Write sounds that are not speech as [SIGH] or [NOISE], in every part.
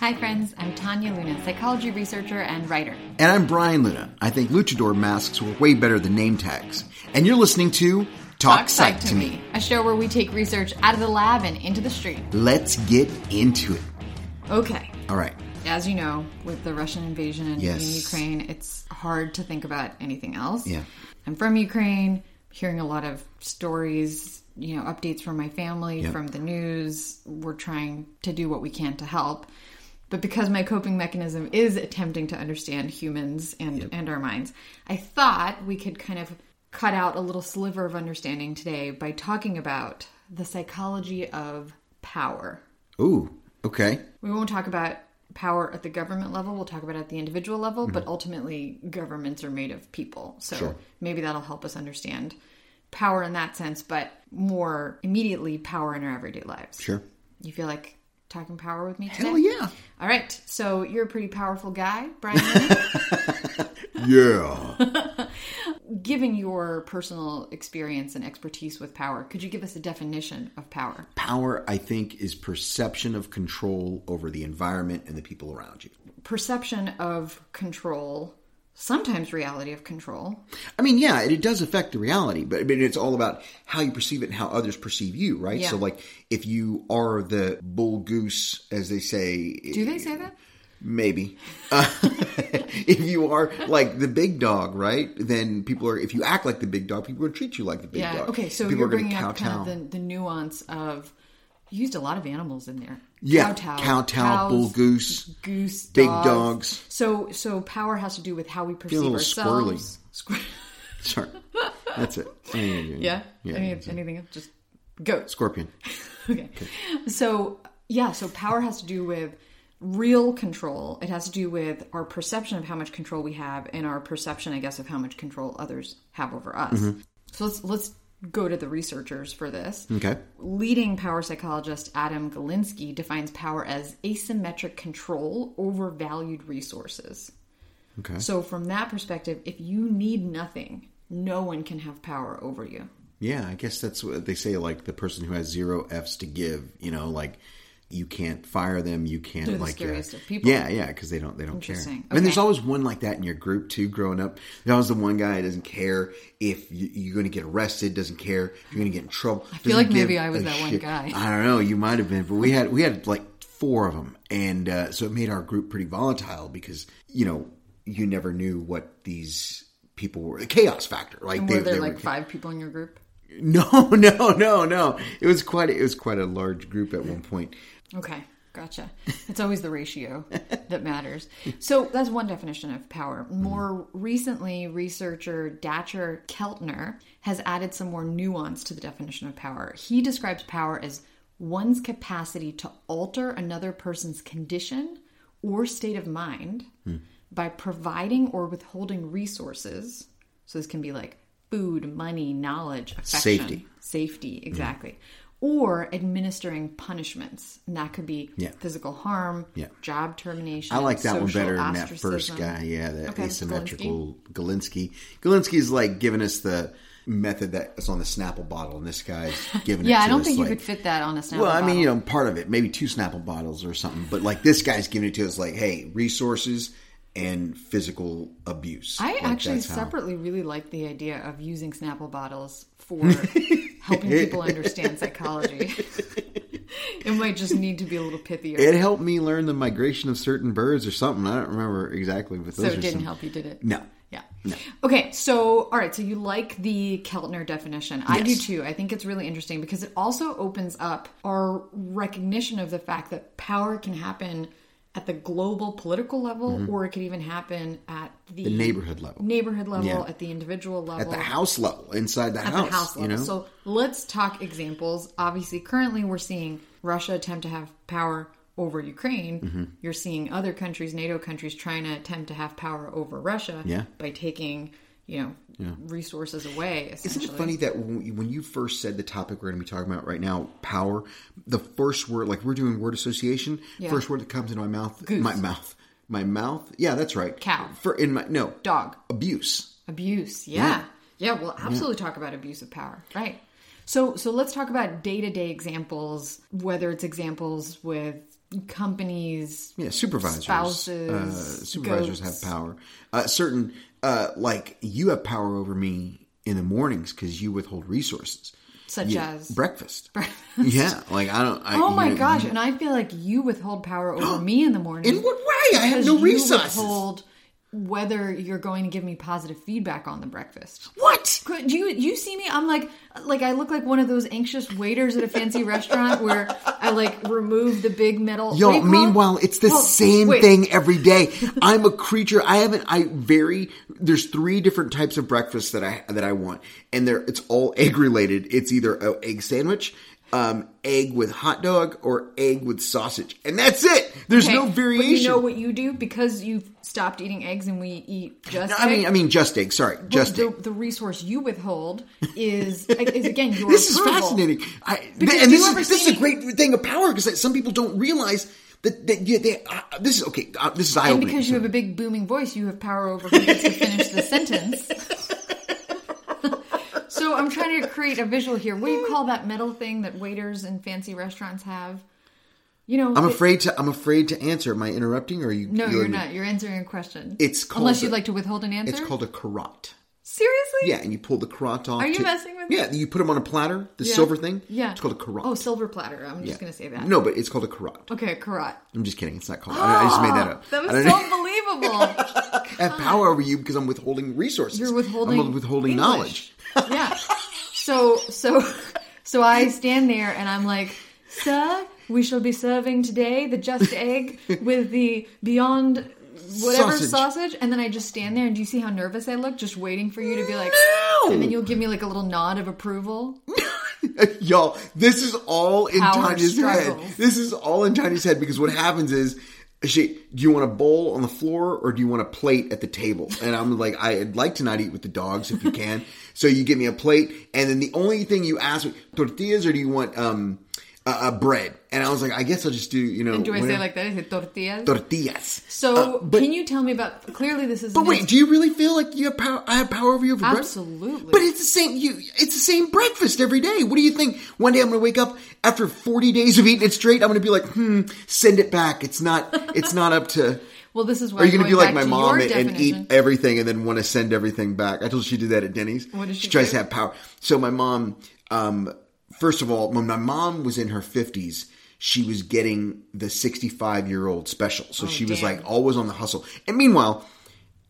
Hi, friends. I'm Tanya Luna, psychology researcher and writer. And I'm Brian Luna. I think luchador masks were way better than name tags. And you're listening to Talk, Psych, to me. a show where we take research out of the lab and into the street. Let's get into it. Okay. All right. As you know, with the Russian invasion in, in Yes. Ukraine, it's hard to think about anything else. Yeah. I'm from Ukraine, hearing a lot of stories, you know, updates from my family, Yep. from the news. We're trying to do what we can to help. But because my coping mechanism is attempting to understand humans and, and our minds, I thought we could kind of cut out a little sliver of understanding today by talking about the psychology of power. Ooh, okay. We won't talk about power at the government level. We'll talk about it at the individual level, but Mm-hmm. ultimately, governments are made of people. So Sure. maybe that'll help us understand power in that sense, but more immediately, power in our everyday lives. Sure. You feel like talking power with me today? Hell yeah. All right. So you're a pretty powerful guy, Brian. [LAUGHS] Yeah. [LAUGHS] Given your personal experience and expertise with power, could you give us a definition of power? Power, I think, is perception of control over the environment and the people around you. Perception of control, sometimes reality of control. I mean, yeah, it, it does affect the reality, but I mean, it's all about how you perceive it and how others perceive you, right? Yeah. So, like, if you are the bull goose, as they say, Do they say that? Maybe. Uh, [LAUGHS] if you are like the big dog, right? Then people are. If you act like the big dog, people will treat you like the big Yeah. dog. Okay. So people you're are bringing up kind of the, the nuance of you used a lot of animals in there. Yeah, Kowtow, kowtow, cows, bull goose, goose, big dogs. dogs. So so power has to do with how we perceive little ourselves. Squir- [LAUGHS] Sorry, that's it. yeah. yeah. Any, that's it. anything else? Just goats. Scorpion. [LAUGHS] Okay. So, yeah, so power has to do with real control. It has to do with our perception of how much control we have and our perception, I guess, of how much control others have over us. Mm-hmm. So let's let's go to the researchers for this. Okay. Leading power psychologist Adam Galinsky defines power as asymmetric control over valued resources. Okay. So from that perspective, if you need nothing, no one can have power over you. Yeah, I guess that's what they say. Like the person who has zero F's to give, you know, like you can't fire them. You can't They're the like scariest uh, of people. Yeah, yeah, because they don't they don't care. I mean, there's always one like that in your group too. Growing up, there's always the one guy who doesn't care if you, you're going to get arrested. Doesn't care if you're going to get in trouble. I feel like maybe I was that one guy. I don't know. You might have been, but we had we had like four of them, and uh, so it made our group pretty volatile because you know you never knew what these people were. The chaos factor, like And were there like five people in your group? [LAUGHS] no, no, no, no. It was quite. It was quite a large group at one point. Okay, gotcha. It's always the ratio that matters. So that's one definition of power. More recently, researcher Dacher Keltner has added some more nuance to the definition of power. He describes power as one's capacity to alter another person's condition or state of mind by providing or withholding resources. So this can be like food, money, knowledge, affection, Safety. safety, exactly. Mm-hmm. Or administering punishments, and that could be Yeah. physical harm, Yeah. job termination. I like that one better than that first guy. Yeah, that Okay, asymmetrical Galinsky. Galinsky's like giving us the method that's on the Snapple bottle, and this guy's giving it. Yeah, I don't think you could fit that on a Snapple Well, I mean, you know, part of it, maybe two Snapple bottles or something, but like this guy's giving it to us like, hey, resources and physical abuse. I Like, actually that's how- separately really like the idea of using Snapple bottles for [LAUGHS] helping people understand psychology. [LAUGHS] it might just need to be a little pithier. It helped me learn the migration of certain birds or something. I don't remember exactly, but so it are didn't some- help you, did it? No. Yeah. No. Okay, so all right, so you like the Keltner definition. I do too. I think it's really interesting because it also opens up our recognition of the fact that power can happen at the global political level or it could even happen at the, Mm-hmm. The neighborhood level. neighborhood level, Yeah. at the individual level. At the house level, inside the at house, the house you level. know. So let's talk examples. Obviously, currently we're seeing Russia attempt to have power over Ukraine. Mm-hmm. You're seeing other countries, NATO countries, trying to attempt to have power over Russia Yeah. by taking, you know, resources away. Isn't it funny that when you, first said the topic we're going to be talking about right now, power, the first word, like we're doing word association, Yeah. first word that comes into my mouth, Goose. my mouth, my mouth. Yeah, that's right. Cow. For in my no Dog. abuse. Abuse. Yeah. Yeah, we'll absolutely talk about abuse of power. Right. So so let's talk about day-to-day examples, whether it's examples with companies, Yeah, supervisors. spouses, uh, supervisors goats. have power. Uh, certain, uh, like you have power over me in the mornings because you withhold resources, such Yeah, as [LAUGHS] breakfast. yeah, like I don't. I, Oh you my know, gosh! And I feel like you withhold power over [GASPS] me in the morning. In what way? I have no you resources. withhold whether you're going to give me positive feedback on the breakfast. What? Could you you see me? I'm like like I look like one of those anxious waiters at a fancy restaurant where I like remove the big metal. Yo, it? meanwhile, it's the Well, same wait. thing every day. I'm a creature. I haven't. I vary. There's three different types of breakfast that I that I want, and they're it's all egg related. It's either a egg sandwich, um, egg with hot dog, or egg with sausage, and that's it. There's Okay, no variation. you know what you do because you've stopped eating eggs and we eat just. No, I mean? I mean, just egg. Sorry, just the, egg. the resource you withhold is, [LAUGHS] is again your This is fascinating. I, and this is this is a great thing of power because some people don't realize that that yeah, they, uh, this is okay. Uh, this is eye And because you have a big booming voice, you have power over who gets to finish the [LAUGHS] sentence. So I'm trying to create a visual here. What do you call that metal thing that waiters in fancy restaurants have? You know, I'm it- afraid to. I'm afraid to answer. Am I interrupting or are you? No, you you're not. You're answering a question. It's called unless a- you'd like to withhold an answer. It's called a carrot. Seriously. Yeah, and you pull the carrot off. Are you to- messing with me? Yeah, you put them on a platter, the Yeah. silver thing. Yeah, it's called a carrot. Oh, silver platter. I'm Yeah. just gonna say that. No, but it's called a carrot. Okay, carrot. I'm just kidding. It's not called. I, I just made that up. [GASPS] That was so. I have [LAUGHS] power over you because I'm withholding resources. You're withholding. I'm withholding English. knowledge. [LAUGHS] yeah. So so so I stand there and I'm like, sir, we shall be serving today the just egg [LAUGHS] with the beyond whatever Sausage. sausage. and then I just stand there and do you see how nervous I look just waiting for you to be like No! and then you'll give me like a little nod of approval. [LAUGHS] Y'all, this is all in Power Tanya's head. This is all in Tanya's head because what happens is she, do you want a bowl on the floor or do you want a plate at the table? And I'm like, I'd like to not eat with the dogs if you can. [LAUGHS] so you give me a plate, and then the only thing you ask me, tortillas or do you want um uh, bread? And I was like, I guess I'll just do you know. Do I say like that? Is it tortillas? tortillas? so Uh, but can you tell me about clearly this is but wait, do you really feel like you have power? I have power over you over bread? Absolutely. But it's the same. You, it's the same breakfast every day. What do you think? One day I'm going to wake up after 40 days of eating it straight. I'm going to be like, hmm, send it back. It's not. It's not up to. [LAUGHS] well this is why Are you going to be like my mom and, and eat everything and then want to send everything back? I told you she did that at Denny's. What does she tries do? to have power. So my mom, um, first of all, when my mom was in her 50s, she was getting the 65 year old special. So she was Oh, like always on the hustle. And meanwhile,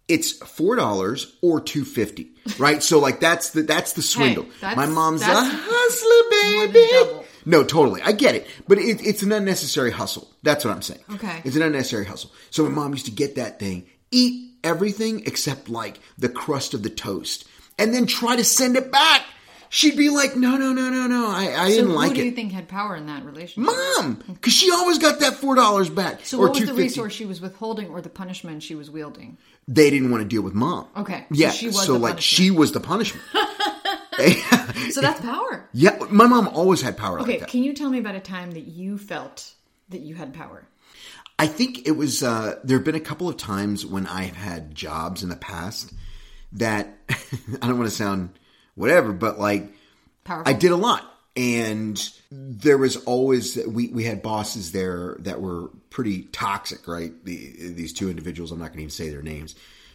it's four dollars or two fifty, right? So like that's the that's the swindle. that's- My mom's a hustler, baby. No, totally, I get it, but it, it's an unnecessary hustle. That's what I'm saying. Okay. it's an unnecessary hustle. So my mom used to get that thing, eat everything except like the crust of the toast, and then try to send it back. She'd be like, "No, no, no, no, no, I, I so didn't like it." who do you think had power in that relationship? Mom, because she always got that four dollars back So or what was the resource she was withholding or the punishment she was wielding? They didn't want to deal with mom. Okay, so yeah. she was so the like punishment. she was the punishment. [LAUGHS] [LAUGHS] So that's power. yeah, my mom always had power Okay, like that. can you tell me about a time that you felt that you had power? I think it was. Uh, there have been a couple of times when I've had jobs in the past that [LAUGHS] I don't want to sound whatever, but like Powerful. I did a lot, and there was always we we had bosses there that were pretty toxic, right? The, these two individuals, I'm not going to even say their names,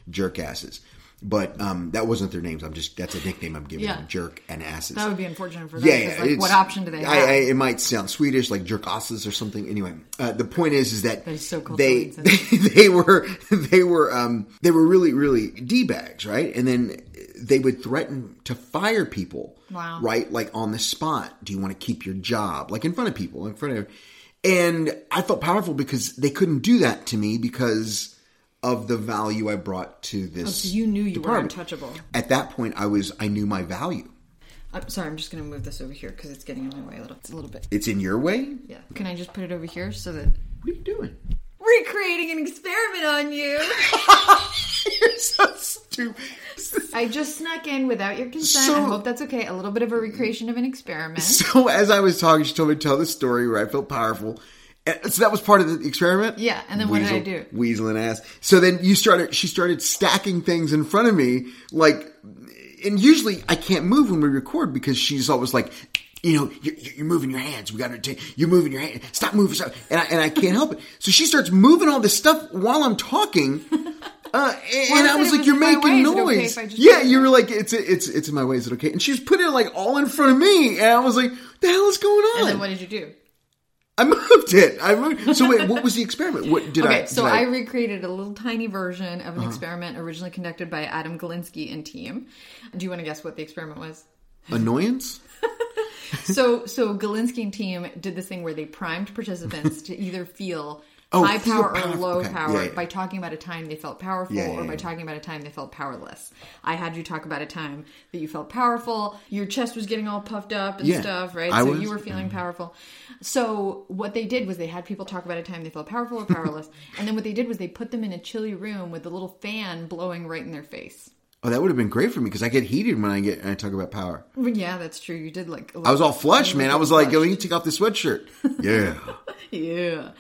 jerk asses. But um, that wasn't their names. I'm just that's a nickname I'm giving Yeah. them, jerk and asses. That would be unfortunate for them. Yeah, yeah. like, what option do they have? I, I, it might sound Swedish, like jerkasses or something. Anyway, uh, the point is, is that That is so cool, they, they [LAUGHS] they were they were um they were really really d bags, right? And then they would threaten to fire people, Wow. right? Like on the spot. Do you want to keep your job? Like in front of people, in front of. And I felt powerful because they couldn't do that to me because of the value I brought to oh, this. Oh, so you knew you were untouchable. At that point, I was I knew my value. I'm sorry, I'm just going to move this over here because it's getting in my way a little, it's a little bit. It's in your way. Yeah. Can I just put it over here so that What are you doing? recreating an experiment on you? [LAUGHS] [LAUGHS] You're so stupid. I just snuck in without your consent. So- I hope that's okay. A little bit of a recreation of an experiment. So as I was talking, she told me to tell this story where I felt powerful. And so that was part of the experiment. Yeah, and then what did I Weasel- do? Weaseling ass. So then you started. She started stacking things in front of me, like. And usually I can't move when we record because she's always like, you know, you're, you're moving your hands. We got to take, you're moving your hand. Stop moving. Stop. And I, and I can't help it. So she starts moving all this stuff while I'm talking. Uh, and, Well, I and I was like, "You're making way. Is it okay noise." I just yeah, you were like, "It's it's it's in my way. Is it okay?" And she was putting it like all in front of me, and I was like, "The hell is going on?" And then what did you do? I moved it. I moved. So wait, what was the experiment? What did I? Okay, so did Uh-huh. I, recreated a little tiny version of an experiment originally conducted by Adam Galinsky and team. Do you want to guess what the experiment was? annoyance. [LAUGHS] [LAUGHS] So, so Galinsky and team did this thing where they primed participants to either feel Oh, high power or low Okay. power Yeah, yeah. by talking about a time they felt powerful Yeah, or by talking about a time they felt powerless. I had you talk about a time that you felt powerful, your chest was getting all puffed up and stuff, right? I so was. you were feeling mm-hmm. powerful. So what they did was they had people talk about a time they felt powerful or powerless, [LAUGHS] and then what they did was they put them in a chilly room with a little fan blowing right in their face. Oh, that would have been great for me because I get heated when I get when I talk about power. Yeah, that's true. You did like. I was all flush, man. I was like, "Yo, you take off the sweatshirt." [LAUGHS] Yeah, Yeah.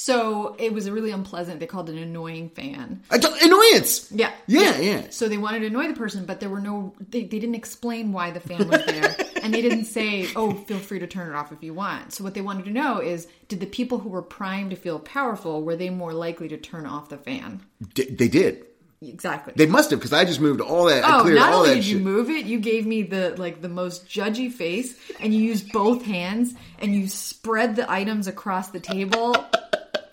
So it was a really unpleasant. They called it an annoying fan. Annoyance. Yeah. yeah, yeah. So they wanted to annoy the person, but there were no. They, they didn't explain why the fan was there, [LAUGHS] and they didn't say, "Oh, feel free to turn it off if you want." So what they wanted to know is, did the people who were primed to feel powerful were they more likely to turn off the fan? D- they did. Exactly. They must have because I just moved all that. I Oh, cleared not all only that did shit. you move it, you gave me the like the most judgy face, and you used both hands and you spread the items across the table.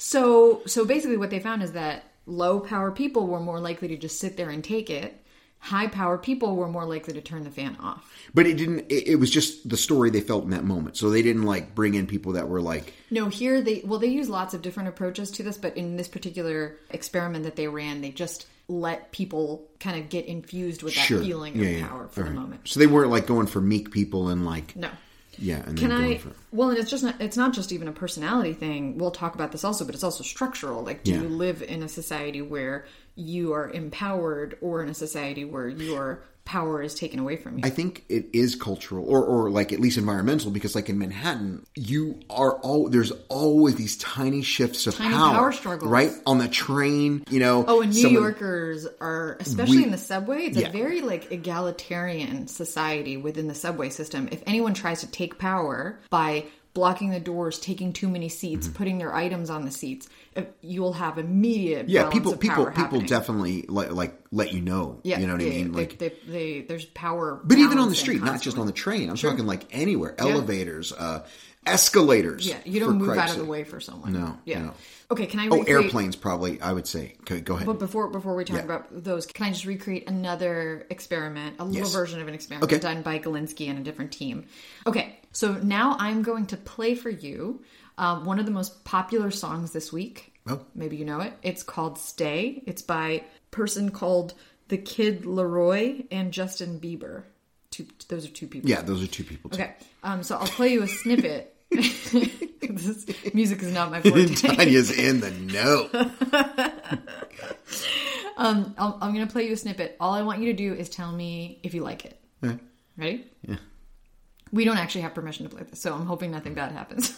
So, so basically, what they found is that low power people were more likely to just sit there and take it. High power people were more likely to turn the fan off. but it didn't. It, it was just the story they felt in that moment. So they didn't like bring in people that were like, No, here they well they use lots of different approaches to this, but in this particular experiment that they ran, they just let people kind of get infused with that "Sure, feeling yeah, of yeah, power for all the right." moment. So they weren't like going for meek people and like, No. Yeah. And Can I? for Well, and it's just not. It's not just even a personality thing. We'll talk about this also, but it's also structural. Like, do Yeah. you live in a society where you are empowered, or in a society where your power is taken away from you? I think it is cultural or, or like at least environmental because like in Manhattan, you are all there's always these tiny shifts of Tiny power, power struggles. right on the train. You know, Oh, and New someone- Yorkers are, especially We- in the subway, it's Yeah. a very like egalitarian society within the subway system. If anyone tries to take power by blocking the doors, taking too many seats, putting their items on the seats, uh, you'll have immediate Mm-hmm. Yeah, people, people, people happening. definitely like, like let you know. Yeah, you know what yeah, I mean. They, Like, they, they, there's power, but even on the street, not just on the train. I'm talking like anywhere, elevators, uh, escalators. Yeah, you don't move out of the way for someone. No, Yeah. no. Okay, can I Oh, airplanes probably. I would say. Okay, go ahead. But before before we talk Yeah. about those, can I just recreate another experiment, a little Yes. version of an experiment Okay. done by Galinsky and a different team? Okay, so now I'm going to play for you um, one of the most popular songs this week. Oh. Maybe you know it. It's called "Stay." It's by a person called the Kid LAROI and Justin Bieber. Two, those are two people. yeah, those are two people. Too. Okay, um, so I'll play you a snippet. [LAUGHS] this music is not my [LAUGHS] forte. Tanya's in the know. [LAUGHS] Um, I'll, I'm going to play you a snippet. All I want you to do is tell me if you like it. Okay. Ready? Yeah. We don't actually have permission to play this, so I'm hoping nothing bad happens.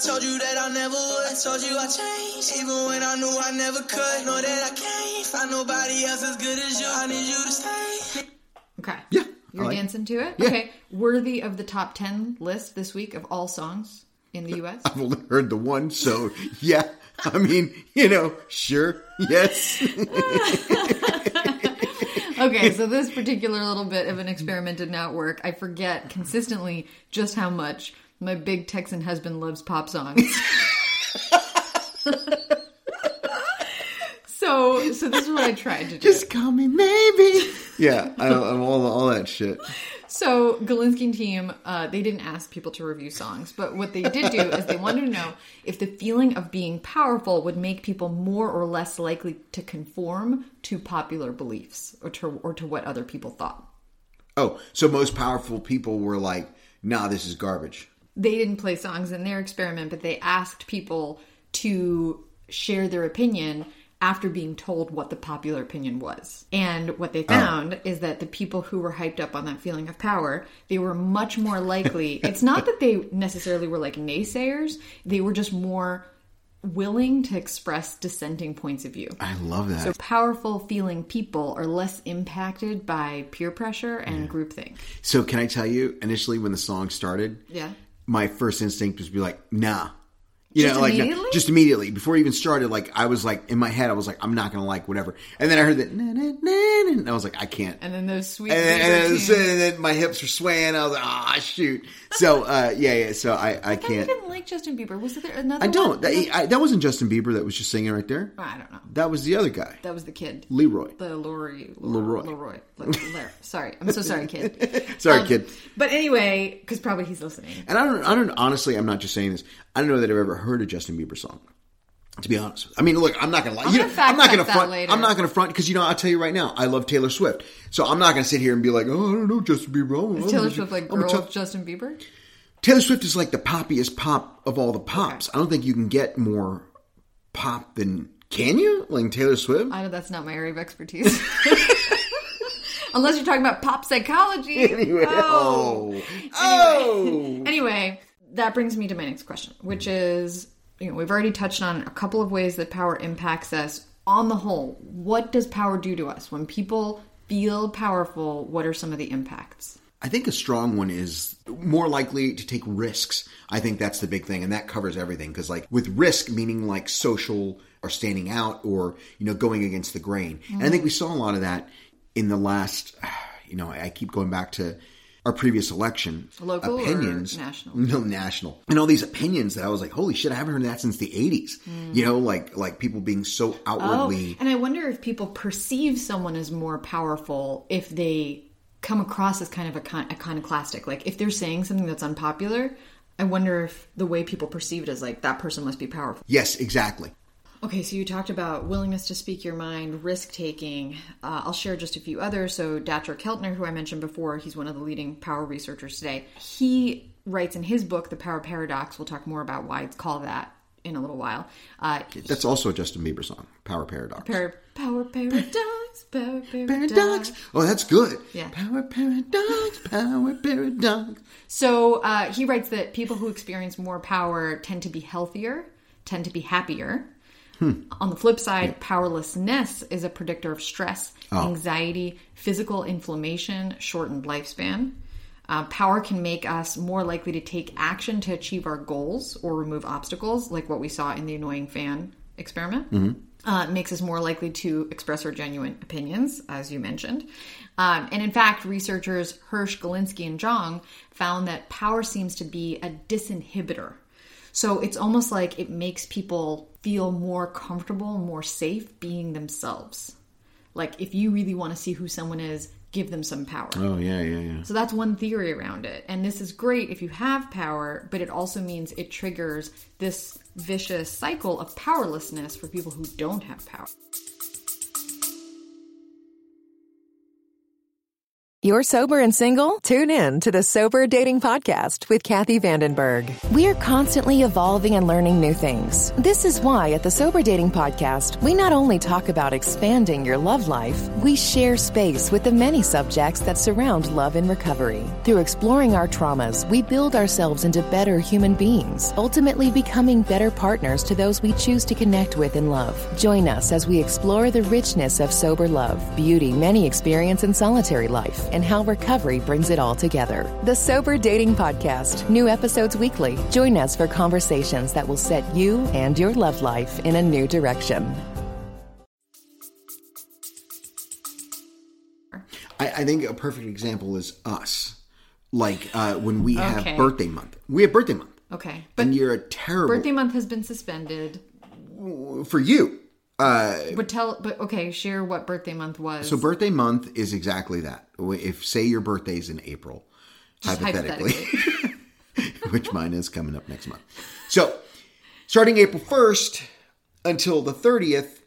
Told you that I never would. I told you I changed, even when I knew I never could. Know that I can't find nobody else as good as you. I need you to stay. Okay. Yeah, You're like it. dancing to it? Yeah. Okay. Worthy of the top 10 list this week of all songs in the U.S.? I've only heard the one, so yeah. I mean, you know, sure, yes. [LAUGHS] Okay, so this particular little bit of an experiment did not work. I forget consistently just how much my big Texan husband loves pop songs. [LAUGHS] so, so this is what I tried to do. Just call me maybe. Yeah, I, I'm all all that shit. So Galinsky and team, uh, they didn't ask people to review songs, but what they did do is they wanted to know if the feeling of being powerful would make people more or less likely to conform to popular beliefs or to or to what other people thought. Oh, so most powerful people were like, "Nah, this is garbage." They didn't play songs in their experiment, but they asked people to share their opinion after being told what the popular opinion was. And what Oh. they found is that the people who were hyped up on that feeling of power, they were much more likely. [LAUGHS] it's not that they necessarily were like naysayers, they were just more willing to express dissenting points of view. I love that. So powerful feeling people are less impacted by peer pressure and groupthink. So can I tell you, initially when the song started, Yeah. My first instinct was to be like, nah. You Just know, like just immediately before it even started, like I was like in my head, I was like, I'm not gonna like whatever. And then I heard that, na, na, and I was like, I can't. And then those sweet And then, and then, libertines. and then my hips were swaying. I was like, ah, shoot. So uh, yeah, yeah. So I, I I can't. didn't like Justin Bieber. Was there another I don't. That, I, that wasn't Justin Bieber that was just singing right there. I don't know. That was the other guy, That was the kid. LAROI. The LAROI. LAROI. LAROI. Le- Le- sorry. I'm so sorry, kid. [LAUGHS] Sorry, Um, kid. But anyway, because probably he's listening. And I don't, I don't, honestly, I'm not just saying this. I don't know that I've ever heard a Justin Bieber song. To be honest. I mean, look, I'm not gonna lie. I'm You know, I'm not gonna front. later. I'm not gonna front because you know I'll tell you right now. I love Taylor Swift, so I'm not gonna sit here and be like, oh, I don't know Justin Bieber. Is Taylor Swift like girl tough- Justin Bieber? Taylor Swift is like the poppiest pop of all the pops. I don't think you can get more pop than can you? Like Taylor Swift. I know that's not my area of expertise. [LAUGHS] Unless you're talking about pop psychology. [LAUGHS] Anyway, Oh. oh, oh. Anyway, that brings me to my next question, which mm. is you know, we've already touched on a couple of ways that power impacts us. On the whole, what does power do to us? When people feel powerful, what are some of the impacts? I think a strong one is more likely to take risks. I think that's the big thing, and that covers everything. Because, like, with risk, meaning like social or standing out or, you know, going against the grain. And I mm. think we saw a lot of that in the last, [SIGHS] you know, I keep going back to our previous election. Local opinions. national? No, national. And all these opinions that I was like, holy shit, I haven't heard that since the 80s. Hmm. You know, like, like people being so outwardly. Oh, and I wonder if people perceive someone as more powerful if they come across as kind of icon- iconoclastic. Like if they're saying something that's unpopular, I wonder if the way people perceive it is like that person must be powerful. Yes, exactly. Okay, so you talked about willingness to speak your mind, risk taking. Uh, I'll share just a few others. So, Dacher Keltner, who I mentioned before, he's one of the leading power researchers today. He writes in his book, The Power Paradox. We'll talk more about why it's called that in a little while. Uh, That's also a Justin Bieber song, Power Paradox. Par- power Paradox, Power Paradox. Paradox. Oh, that's good. Yeah. Power paradox. Power paradox. So uh, he writes that people who experience more power tend to be healthier, tend to be happier. On the flip side, powerlessness is a predictor of stress, anxiety, physical inflammation, shortened lifespan. Uh, power can make us more likely to take action to achieve our goals or remove obstacles, like what we saw in the annoying fan experiment. Uh, it makes us more likely to express our genuine opinions, as you mentioned. Um, and in fact, researchers Hirsh, Galinsky, and Zhong found that power seems to be a disinhibitor. So it's almost like it makes people feel more comfortable, more safe being themselves. Like if you really want to see who someone is, give them some power. Oh, yeah, yeah, yeah. So that's one theory around it. And this is great if you have power, but it also means it triggers this vicious cycle of powerlessness for people who don't have power. You're sober and single? Tune in to the Sober Dating Podcast with Kathy Vandenberg. We're constantly evolving and learning new things. This is why at the Sober Dating Podcast, we not only talk about expanding your love life, we share space with the many subjects that surround love and recovery. Through exploring our traumas, we build ourselves into better human beings, ultimately becoming better partners to those we choose to connect with and love. Join us as we explore the richness of sober love, beauty many experience in solitary life, and how recovery brings it all together. The Sober Dating Podcast. New episodes weekly. Join us for conversations that will set you and your love life in a new direction. I, I think a perfect example is us. Like uh, when we have birthday month. We have birthday month. Okay. But and you're a terrible birthday month has been suspended. for you. Uh, but tell but okay, share what birthday month was. So birthday month is exactly that. If say your birthday's in April, Just hypothetically, [LAUGHS] which mine is coming up next month. So starting April first until the thirtieth,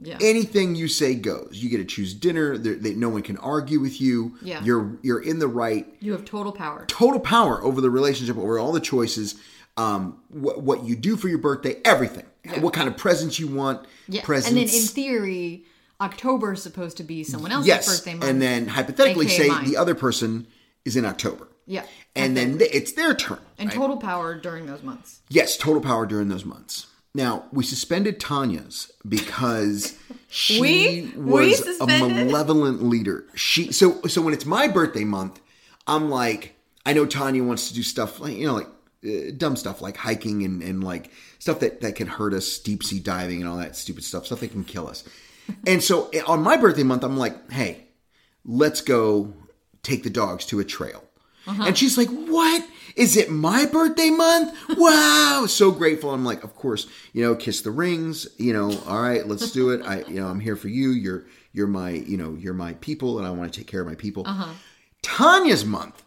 Yeah. anything you say goes. You get to choose dinner. There, they, no one can argue with you. Yeah. You're you're in the right. you have total power. Total power over the relationship, over all the choices. Um, what what you do for your birthday, everything, what kind of presents you want, Yeah. presents. And then in theory, October is supposed to be someone else's yes, birthday month. and then hypothetically, aka say mine. the other person is in October, Yeah. and then th- it's their turn. and right? total power during those months. Yes, total power during those months. Now we suspended Tanya's because [LAUGHS] she We? We was a malevolent leader. She so so when it's my birthday month, I'm like, I know Tanya wants to do stuff like you know like uh, dumb stuff like hiking and and like stuff that that can hurt us, deep sea diving and all that stupid stuff, stuff that can kill us. [LAUGHS] and so eh, on my birthday month, I'm like, hey, let's go take the dogs to a trail. And she's like, What? Is it my birthday month? [LAUGHS] Wow. so grateful. I'm like, Of course, you know, kiss the rings, you know, all right, let's do it. I, you know, I'm here for you. You're, you're my, you know, you're my people and I want to take care of my people. Tanya's month.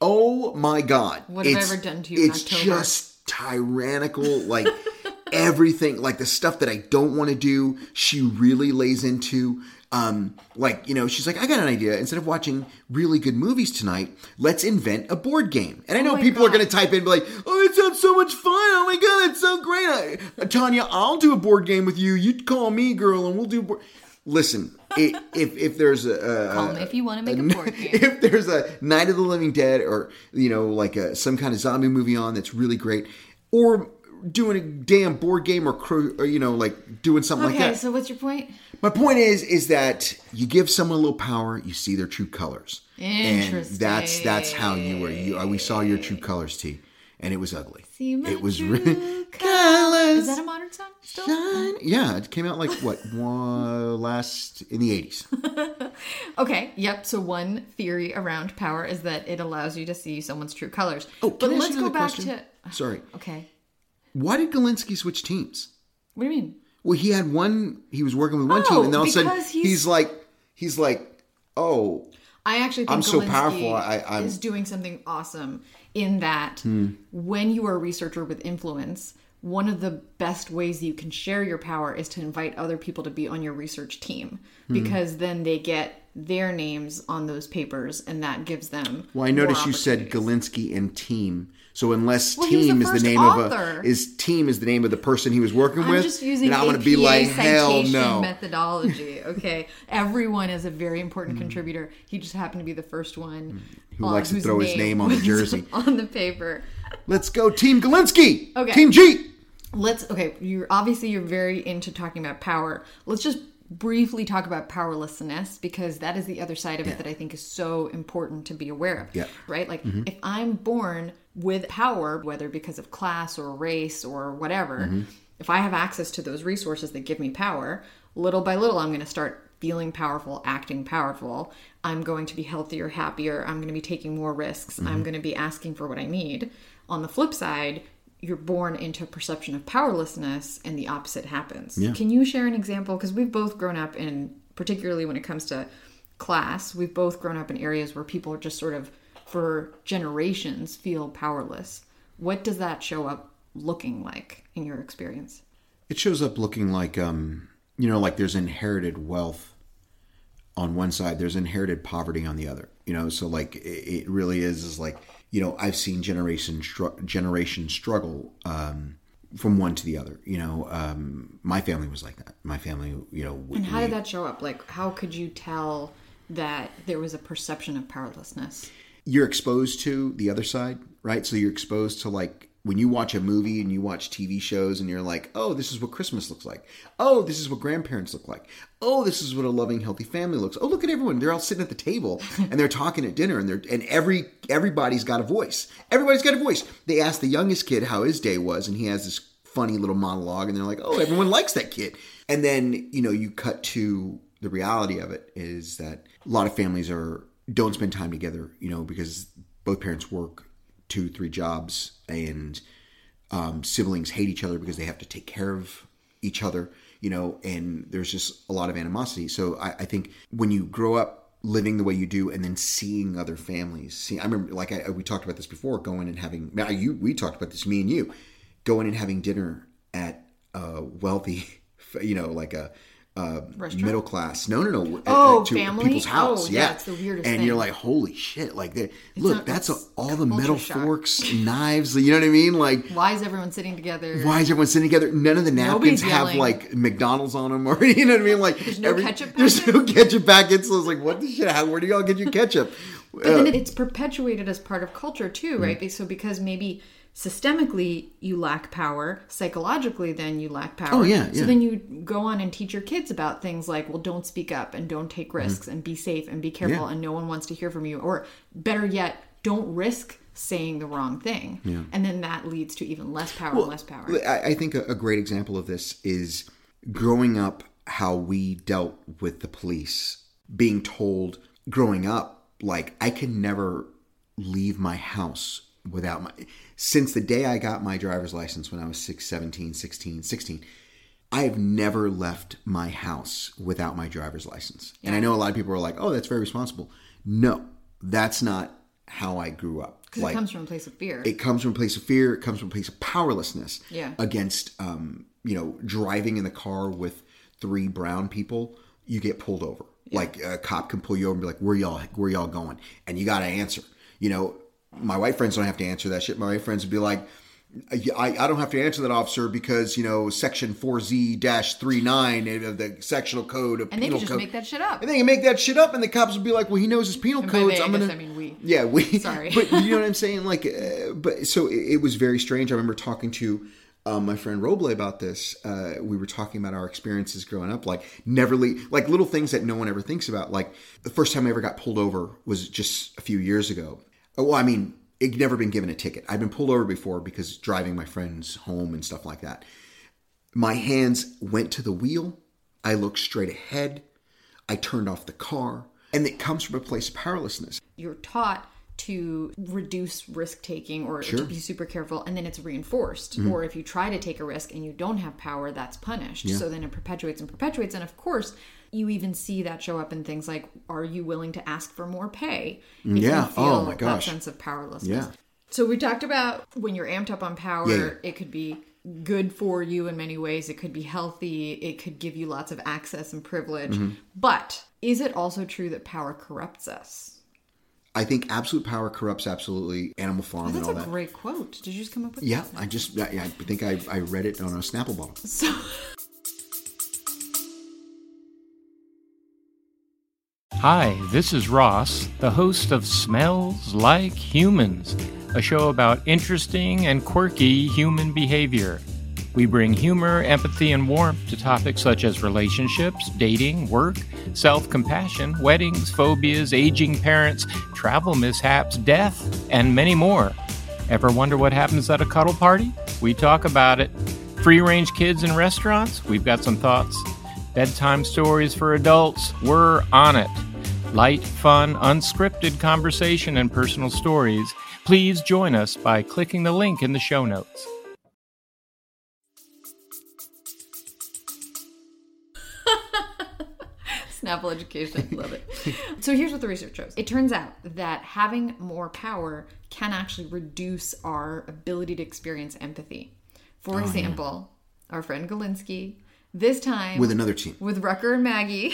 Oh my God. What have I It's- ever done to you It's just tyrannical. Like, [LAUGHS] everything, like the stuff that I don't want to do, she really lays into. Um, like, you know, she's like, I got an idea. Instead of watching really good movies tonight, let's invent a board game. And I know Oh people are going to type in, be like, oh, it sounds so much fun. Oh my God, it's so great. I, Tanya, I'll do a board game with you. You call me, girl, and we'll do. Board. Listen, if if there's a, a Call me if you want to make a board game. [LAUGHS] if there's a Night of the Living Dead or you know like a, some kind of zombie movie on that's really great, or doing a damn board game or, cro- or you know like doing something Okay, like that. so what's your point? My point is is that you give someone a little power, you see their true colors, and that's that's how you were. You uh, we saw your true colors, T, and it was ugly. See my it was really [LAUGHS] colors. Is that a modern song still? Shine. Yeah, it came out like what [LAUGHS] one, last in the eighties. [LAUGHS] Okay, yep. So one theory around power is that it allows you to see someone's true colors. Oh, but let's go back question? to. Sorry, Okay. why did Galinsky switch teams? What do you mean? Well, he had one. He was working with one Oh, team, and then all of a sudden oh, he's, he's- like, he's like, oh, I actually think I'm so Galinsky powerful, I- I'm- is doing something awesome in that when you are a researcher with influence, one of the best ways you can share your power is to invite other people to be on your research team Hmm. because then they get their names on those papers and that gives them. well, I noticed you said. Galinsky and team. So unless Well, team the is the name author. of a is team is the name of the person he was working I'm with, just using then I'm APA gonna be like, hell no. methodology. [LAUGHS] Okay, everyone is a very important contributor. He just happened to be the first one Hmm. Who uh, likes to throw his name on the [LAUGHS] jersey. on the paper. Let's go, Team Galinsky. Okay. Team G. let's okay you're obviously you're very into talking about power let's just briefly talk about powerlessness because that is the other side of it that i think is so important to be aware of Yeah. right? Like mm-hmm. if i'm born with power whether because of class or race or whatever mm-hmm. if i have access to those resources that give me power little by little i'm going to start feeling powerful acting powerful. I'm going to be healthier happier. I'm going to be taking more risks. I'm mm-hmm. going to be asking for what i need. On the flip side you're born into a perception of powerlessness and the opposite happens. Can you share an example? Because we've both grown up in, particularly when it comes to class, we've both grown up in areas where people are just sort of, for generations, feel powerless. What does that show up looking like in your experience? It shows up looking like, um, you know, like there's inherited wealth on one side, there's inherited poverty on the other. You know, so like it, it really is is like you know I've seen generation generation struggle um, from one to the other. You know, um, my family was like that. My family, you know, And how did that show up? Like, how could you tell that there was a perception of powerlessness? you're exposed to the other side, right? So you're exposed to like when you watch a movie and you watch TV shows and you're like, oh, this is what Christmas looks like. Oh, this is what grandparents look like. Oh, this is what a loving, healthy family looks. Oh, look at everyone. They're all sitting at the table [LAUGHS] and they're talking at dinner and they're and every everybody's got a voice. Everybody's got a voice. They ask the youngest kid how his day was and he has this funny little monologue and they're like, oh, everyone likes that kid. And then, you know, you cut to the reality of it is that a lot of families are don't spend time together, you know, because both parents work two, three jobs, and um, siblings hate each other because they have to take care of each other, you know, and there's just a lot of animosity. So I, I think when you grow up living the way you do and then seeing other families, see, I remember like I, we talked about this before, going and having, you, we talked about this, me and you, going and having dinner at a wealthy, [LAUGHS] you know, like a, uh, middle class. No, no, no. at- Oh, to family? people's house. Oh, yeah, yeah, it's the weirdest And thing. you're like, holy shit! Like, they, look, not- that's a, all the metal shock. forks, knives. You know what I mean? Like, [LAUGHS] Why is everyone sitting together? why is everyone sitting together? None of the napkins Nobody's have yelling. like McDonald's on them, or [LAUGHS] you know what I mean? Like, there's no ketchup There's no ketchup packets. So I was like, what the shit? How? Where do y'all get your ketchup? But then it's perpetuated as part of culture too, right? So because maybe systemically you lack power, psychologically then you lack power. Oh, yeah, So then you go on and teach your kids about things like, well, don't speak up and don't take risks and be safe and be careful Mm-hmm. Yeah. and no one wants to hear from you. Or better yet, don't risk saying the wrong thing. yeah. And then that leads to even less power and less power. I, I think a, a great example of this is growing up how we dealt with the police, being told growing up, like, I can never leave my house without my. Since the day I got my driver's license when I was 6, 17, 16, 16, I have never left my house without my driver's license. And I know a lot of people are like, oh, that's very responsible. No, that's not how I grew up. Because it comes from a place of fear. It comes from a place of fear. It comes from a place of powerlessness Yeah. against, um, you know, driving in the car with three brown people. You get pulled over. Like a cop can pull you over and be like, "Where y'all? Where y'all going?" And you got to answer. You know, my white friends don't have to answer that shit. My white friends would be like. I, I don't have to answer that officer because you know section 4z-39 of the sectional code of and they penal could just code make that shit up. and they can make that shit up, and the cops would be like, "Well, he knows his penal And codes. they, I I'm gonna." I mean we. Yeah, we. [LAUGHS] Sorry. but you know what I'm saying? Like, uh, but so it, it was very strange. I remember talking to um, my friend Roble about this. Uh, we were talking about our experiences growing up, like never leave, like little things that no one ever thinks about. Like the first time I ever got pulled over was just a few years ago. Uh, Well, I mean, it'd never been given a ticket. I've been pulled over before because driving my friends home and stuff like that. My hands went to the wheel. I looked straight ahead. I turned off the car. And it comes from a place of powerlessness. you're taught to reduce risk taking or to be super careful and then it's reinforced Mm-hmm. or if you try to take a risk and you don't have power that's punished so then it perpetuates and perpetuates and of course you even see that show up in things like are you willing to ask for more pay if Yeah. you feel Oh, my that gosh. sense of powerlessness Yeah. so we talked about when you're amped up on power Yeah, it could be good for you in many ways it could be healthy it could give you lots of access and privilege Mm-hmm. but is it also true that power corrupts us I think absolute power corrupts absolutely Animal Farm and That's all a that. great quote. Did you just come up with Yeah, that? I just, yeah, I think I, I read it on a Snapple bottle. So, [LAUGHS] Hi, this is Ross, the host of Smells Like Humans, a show about interesting and quirky human behavior. We bring humor, empathy, and warmth to topics such as relationships, dating, work, self compassion, weddings, phobias, aging parents, travel mishaps, death, and many more. Ever wonder what happens at a cuddle party? We talk about it. Free range kids in restaurants? We've got some thoughts. Bedtime stories for adults? We're on it. Light, fun, unscripted conversation and personal stories. Please join us by clicking the link in the show notes. [LAUGHS] Snapple education. Love it. [LAUGHS] So, here's what the research shows it turns out that having more power can actually reduce our ability to experience empathy. Oh, For example, our friend Galinsky, this time With another team. with Rucker and Magee,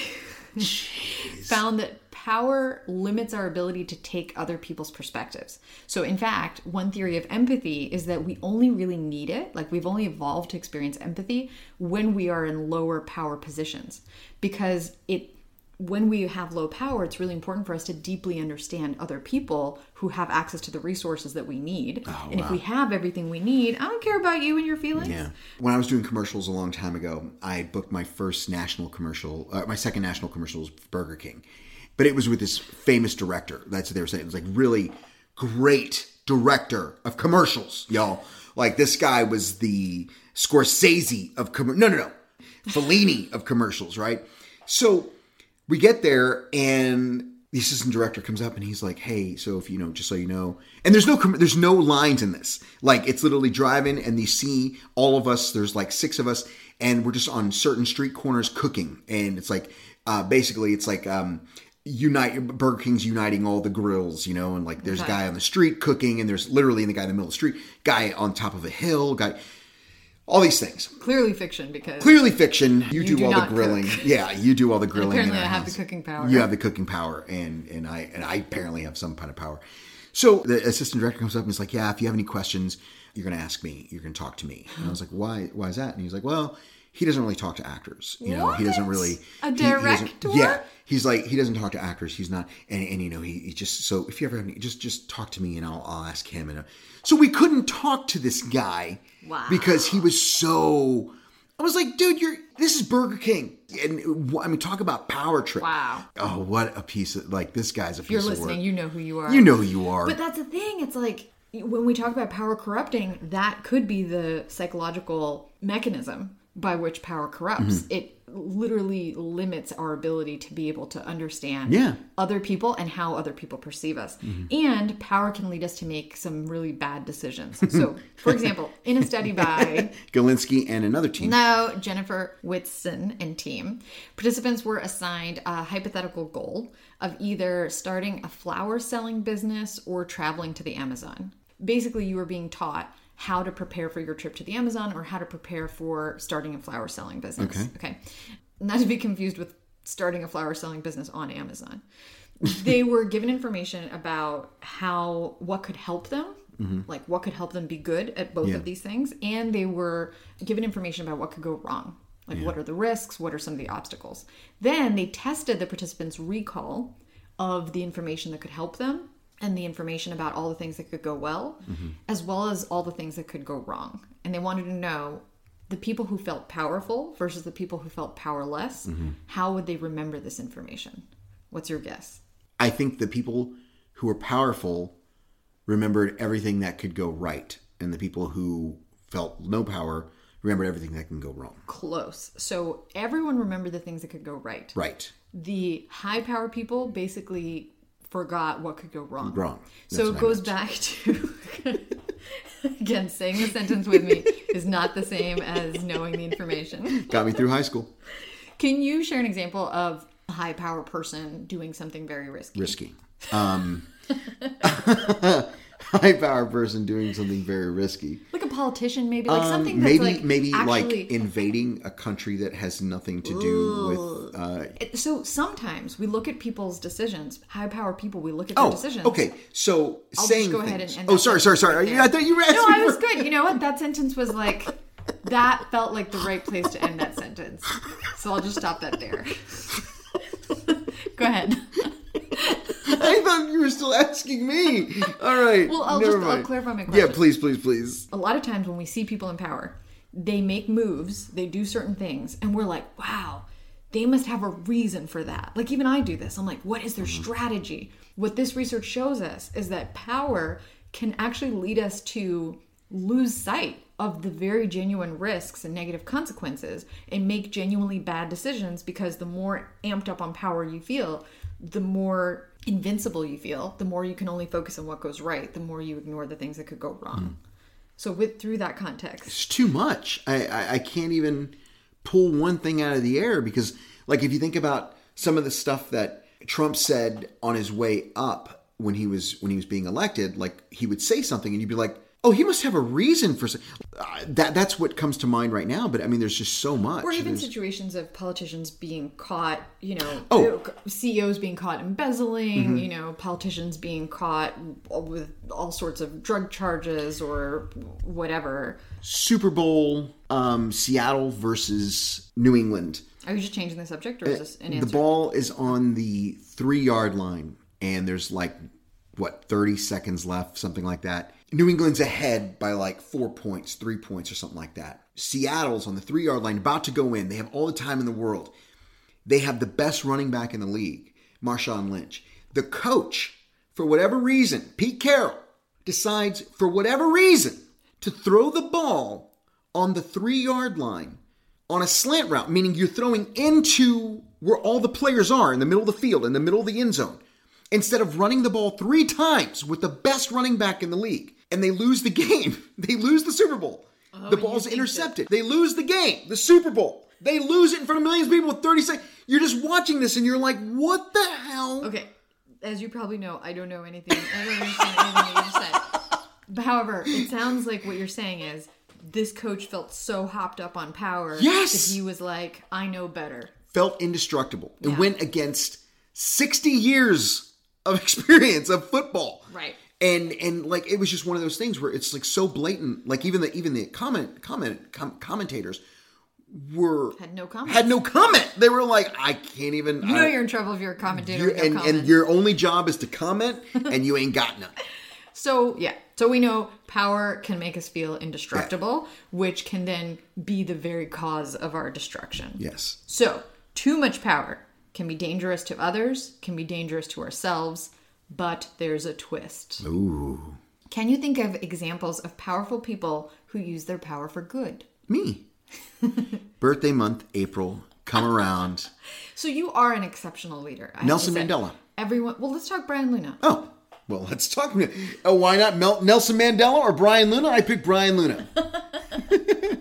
[LAUGHS] found that power limits our ability to take other people's perspectives. So, in fact, one theory of empathy is that we only really need it, like we've only evolved to experience empathy when we are in lower power positions. Because it when we have low power, it's really important for us to deeply understand other people who have access to the resources that we need. and if we have everything we need, I don't care about you and your feelings. Yeah. When I was doing commercials a long time ago, I booked my first national commercial, uh, my second national commercial was Burger King. But it was with this famous director. That's what they were saying. It was like really great director of commercials, y'all. Like this guy was the Scorsese of com- no, no, no, Fellini of commercials, right? So we get there and the assistant director comes up and he's like, "Hey, so if you know, just so you know," and there's no there's no lines in this. Like it's literally driving and you see all of us. There's like six of us, and we're just on certain street corners cooking, and it's like uh, basically it's like um, unite Burger King's uniting all the grills, you know, and like there's a guy on the street cooking, and there's literally the guy in the middle of the street, guy on top of a hill, guy. all these things. Clearly fiction because Clearly fiction. You, do, do all the grilling. cook. Yeah, you do all the grilling. apparently I have house. the cooking power. You have the cooking power, and and I and I apparently have some kind of power. So the assistant director comes up and is like, "Yeah, if you have any questions, you're going to ask me. You're going to talk to me." And I was like, "Why? Why is that?" And he's like, "Well, he doesn't really talk to actors. You know, he doesn't really A he- he director? yeah, he's like he doesn't talk to actors. He's not, and, and you know, he, he just so if you ever have any, just just talk to me and I'll I'll ask him. And uh, so we couldn't talk to this guy Wow. because he was so. I was like, dude, you're this is Burger King, and I mean, talk about power trip. Wow. Oh, what a piece of like this guy's a piece You're listening, you know who you are. You know who you are. But that's the thing. It's like when we talk about power corrupting, that could be the psychological mechanism by which power corrupts. Mm-hmm. It literally limits our ability to be able to understand Yeah. other people and how other people perceive us. Mm-hmm. And power can lead us to make some really bad decisions. So, for [LAUGHS] example, in a study by [LAUGHS] Galinsky and another team. no, Jennifer Whitson and team. Participants were assigned a hypothetical goal of either starting a flower selling business or traveling to the Amazon. Basically, you were being taught how to prepare for your trip to the Amazon or how to prepare for starting a flower selling business. Okay. Okay. Not to be confused with starting a flower selling business on Amazon. they were given information about how what could help them mm-hmm. like what could help them be good at both Yeah. of these things and they were given information about what could go wrong like what are the risks what are some of the obstacles then they tested the participants recall of the information that could help them and the information about all the things that could go well mm-hmm. as well as all the things that could go wrong. And they wanted to know the people who felt powerful versus the people who felt powerless mm-hmm. how would they remember this information? What's your guess? I think the people who were powerful remembered everything that could go right, and the people who felt no power remembered everything that can go wrong. close. So everyone remembered the things that could go right. Right. the high power people basically forgot what could go wrong. Wrong. That's So it goes back to [LAUGHS] again saying the sentence with me is not the same as knowing the information. Got me through high school. Can you share an example of a high power person doing something very risky? Risky. Um, [LAUGHS] high power person doing something very risky. Like a politician, maybe like something Um, that's maybe like maybe actually. like invading a country that has nothing to do with. Uh, so sometimes we look at people's decisions. High power people, we look at their oh, decisions. okay. So I'll saying go ahead things. and end oh, sorry, sorry, sorry. right I thought you were asking No, I was good. You know what? That sentence was like that felt like the right place to end that sentence. So I'll just stop that there. [LAUGHS] Go ahead. I thought you were still [LAUGHS] asking me. All right. Well, I'll just- I'll clarify my question. Yeah, please, please, please. A lot of times when we see people in power, they make moves, they do certain things, and we're like, wow, they must have a reason for that. Like even I do this. I'm like, what is their mm-hmm. strategy? What this research shows us is that power can actually lead us to lose sight of the very genuine risks and negative consequences and make genuinely bad decisions because the more amped up on power you feel, the more invincible you feel, the more you can only focus on what goes right, the more you ignore the things that could go wrong. Hmm. So with through that context, It's too much. I, I I can't even pull one thing out of the air because, like, if you think about some of the stuff that Trump said on his way up when he was when he was being elected, like he would say something and you'd be like, "Oh, he must have a reason for uh, that." That's what comes to mind right now. But I mean, there's just so much. or even There's- situations of politicians being caught, you know, Oh. CEOs being caught embezzling, Mm-hmm. you know, politicians being caught with all sorts of drug charges or whatever. Super Bowl, um, Seattle versus New England. Are you just changing the subject or is this an answer? the ball is on the three yard line and there's like what 30 seconds left something like that new england's ahead by like four points three points or something like that. Seattle's on the three yard line about to go in. They have all the time in the world. They have the best running back in the league marshawn lynch. The coach for whatever reason pete carroll decides for whatever reason to throw the ball on the three yard line on a slant route, meaning you're throwing into where all the players are in the middle of the field, in the middle of the end zone, instead of running the ball three times with the best running back in the league. And they lose the game. [LAUGHS] They lose the Super Bowl. Oh, the ball's intercepted. They lose the game, the Super Bowl. They lose it in front of millions of people with 30 seconds. You're just watching this and you're like, what the hell? Okay, as you probably know, I don't know anything. I don't understand anything you just said. But however, it sounds like what you're saying is this coach felt so hopped up on power Yes! that he was like, I know better. Felt indestructible. It Yeah. went against 60 years of [LAUGHS] experience of football. Right. And and like it was just one of those things where it's like so blatant. Like even the even the comment comment com- commentators were Had no comment. had no comment. They were like, I can't even. You know you're in trouble if you're a commentator. you- with no and comment. and your only job is to comment, and you ain't got none. [LAUGHS] So, yeah. So we know power can make us feel indestructible, which can then be the very cause of our destruction. Yes. So, too much power can be dangerous to others, can be dangerous to ourselves, but there's a twist. Ooh, Can you think of examples of powerful people who use their power for good? me. [LAUGHS] Birthday month, April. Come around. [LAUGHS] So you are an exceptional leader. I Nelson. Mandela. Everyone. Well, let's talk Brian Luna. Oh, well, let's talk. Oh, why not Mel- Nelson Mandela or Brian Luna? I pick Brian Luna. [LAUGHS]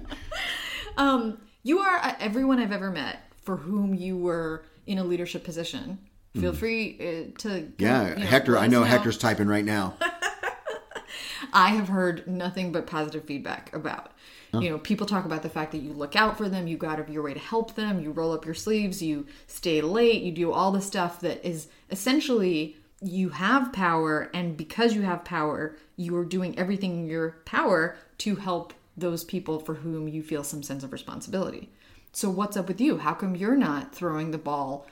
um, You are uh, everyone I've ever met for whom you were in a leadership position. Feel free uh, to. Yeah, you know, Hector. I us know Hector's typing right now. [LAUGHS] I have heard nothing but positive feedback about. You know, people talk about the fact that you look out for them, you go out of your way to help them, you roll up your sleeves, you stay late, you do all the stuff that is essentially you have power, and because you have power, you are doing everything in your power to help those people for whom you feel some sense of responsibility. So, what's up with you? How come you're not throwing the ball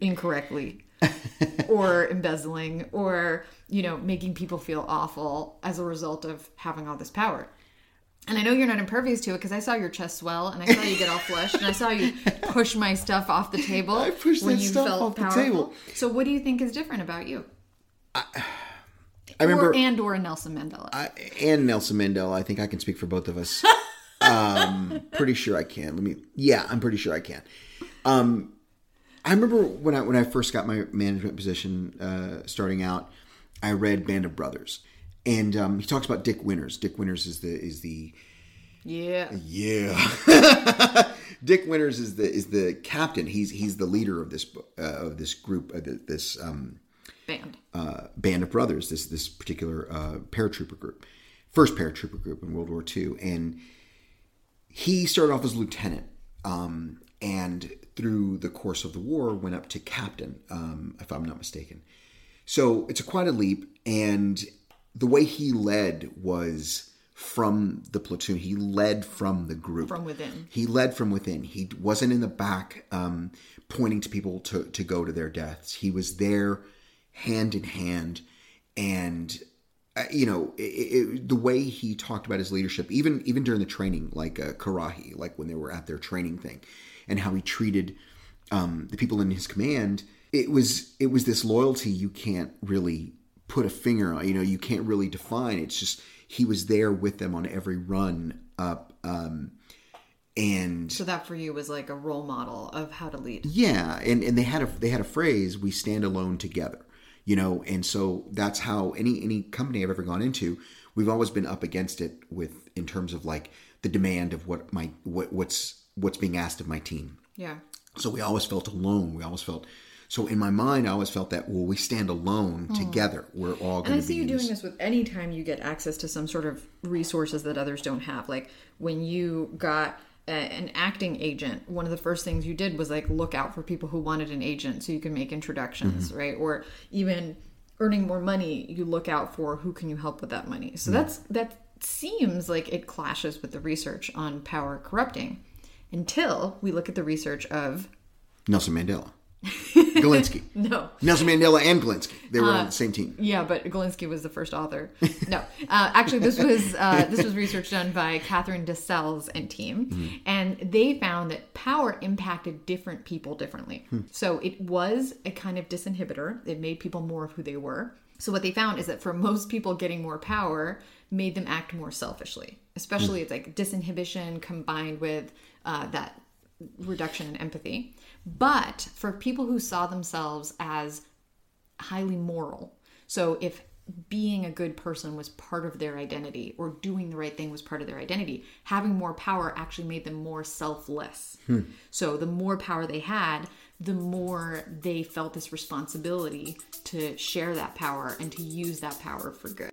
incorrectly? [LAUGHS] or embezzling or you know making people feel awful as a result of having all this power and i know you're not impervious to it because i saw your chest swell and i saw you get all flushed and i saw you [LAUGHS] push my stuff off the table I pushed when you stuff felt off the powerful. table. so what do you think is different about you I remember or and or Nelson Mandela I, and Nelson Mandela. I think I can speak for both of us. [LAUGHS] um, pretty sure I can. Let me. Yeah, I'm pretty sure I can. Um, I remember when I when I first got my management position, uh, starting out, I read Band of Brothers, and um, he talks about Dick Winters. Dick Winters is the is the yeah yeah. [LAUGHS] Dick Winters is the is the captain. He's he's the leader of this uh, of this group of the, this um, band uh, band of brothers. This this particular uh, paratrooper group, first paratrooper group in World War II, and he started off as lieutenant, um, and through the course of the war went up to captain, um, if I'm not mistaken. So it's a quite a leap, and the way he led was from the platoon. He led from the group, From within. He led from within. He wasn't in the back, um, pointing to people to to go to their deaths. He was there, hand in hand, and uh, you know it, it, the way he talked about his leadership, even even during the training, like uh, Currahee, like when they were at their training thing, and how he treated um, the people in his command. It was it was this loyalty you can't really put a finger on. You know, you can't really define. It's just he was there with them on every run up. Um, and so that for you was like a role model of how to lead yeah, and, and they had a they had a phrase, "We stand alone together," you know, and so that's how any any company I've ever gone into, we've always been up against it with in terms of like the demand of what my what what's what's being asked of my team. yeah So we always felt alone. We always felt so in my mind. I always felt that well, we stand alone together. We're all And I see you doing this- this with any time you get access to some sort of resources that others don't have. Like when you got a, an acting agent, one of the first things you did was like look out for people who wanted an agent so you can make introductions, Mm-hmm. right? Or even earning more money, you look out for who can you help with that money. So that's that seems like it clashes with the research on power corrupting until we look at the research of Nelson Mandela, [LAUGHS] Galinsky, no Nelson Mandela, and Galinsky. They were Uh, on the same team. Yeah, but Galinsky was the first author. No, uh, actually, this was uh, this was research done by Katherine DeCelles and team, and they found that power impacted different people differently. So it was a kind of disinhibitor. It made people more of who they were. So what they found is that for most people, getting more power made them act more selfishly. Especially, it's like disinhibition combined with uh, that reduction in empathy. But for people who saw themselves as highly moral. So if being a good person was part of their identity or doing the right thing was part of their identity, having more power actually made them more selfless. So the more power they had, the more they felt this responsibility to share that power and to use that power for good.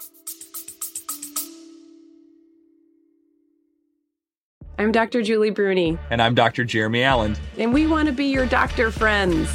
I'm Dr. Julie Bruni, And I'm Dr. Jeremy Allen. and we want to be your doctor friends.